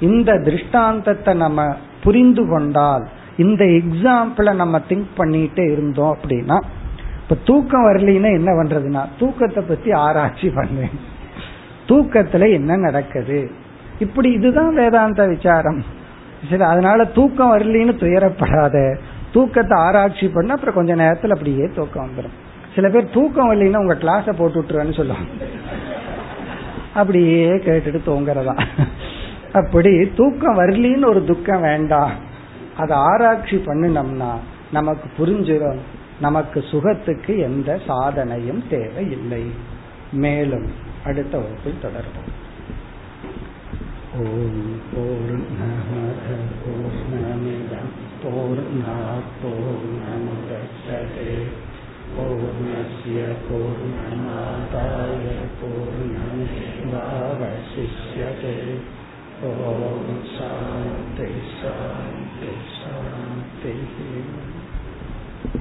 இந்த திருஷ்டாந்தத்தை நம்ம புரிந்து கொண்டால் இந்த எக்ஸாம்பிள நம்ம திங்க் பண்ணிட்டே இருந்தோம் அப்படின்னா இப்ப தூக்கம் வரலின்னா என்ன பண்றதுன்னா தூக்கத்தை பத்தி ஆராய்ச்சி பண்ணுவேன் தூக்கத்துல என்ன நடக்குது? இப்படி இதுதான் வேதாந்த விசாரம். சரி அதனால தூக்கம் வரலின்னு துயரப்படாத தூக்கத்தை ஆராய்ச்சி பண்ண அப்புறம் கொஞ்ச நேரத்துல அப்படியே தூக்கம் வந்துடும் சில பேர் தூக்கம் வரலின்னா உங்க கிளாஸ போட்டு விட்டுருவேன்னு சொல்லுவாங்க. அப்படியே கேட்டுட்டு தூங்குறதா. அப்படி தூக்கம் வரலின்னு ஒரு துக்கம் வேண்டாம். அதை ஆராய்ச்சி பண்ணினோம்னா நமக்கு புரிஞ்சிடும். நமக்கு சுகத்துக்கு எந்த சாதனையும் தேவையில்லை. மேலும் அடுத்த வகுப்பில் தொடர்போம் ஓம் பூர்ணமத பூர்ணமிதம் பூர்ணா பூர்ணமுதச்சதே பூர்ணஸ்ய பூர்ணமாதாய பூர்ணமேவாவசிஷ்யதே ஓம் சாந்தி சாந்தி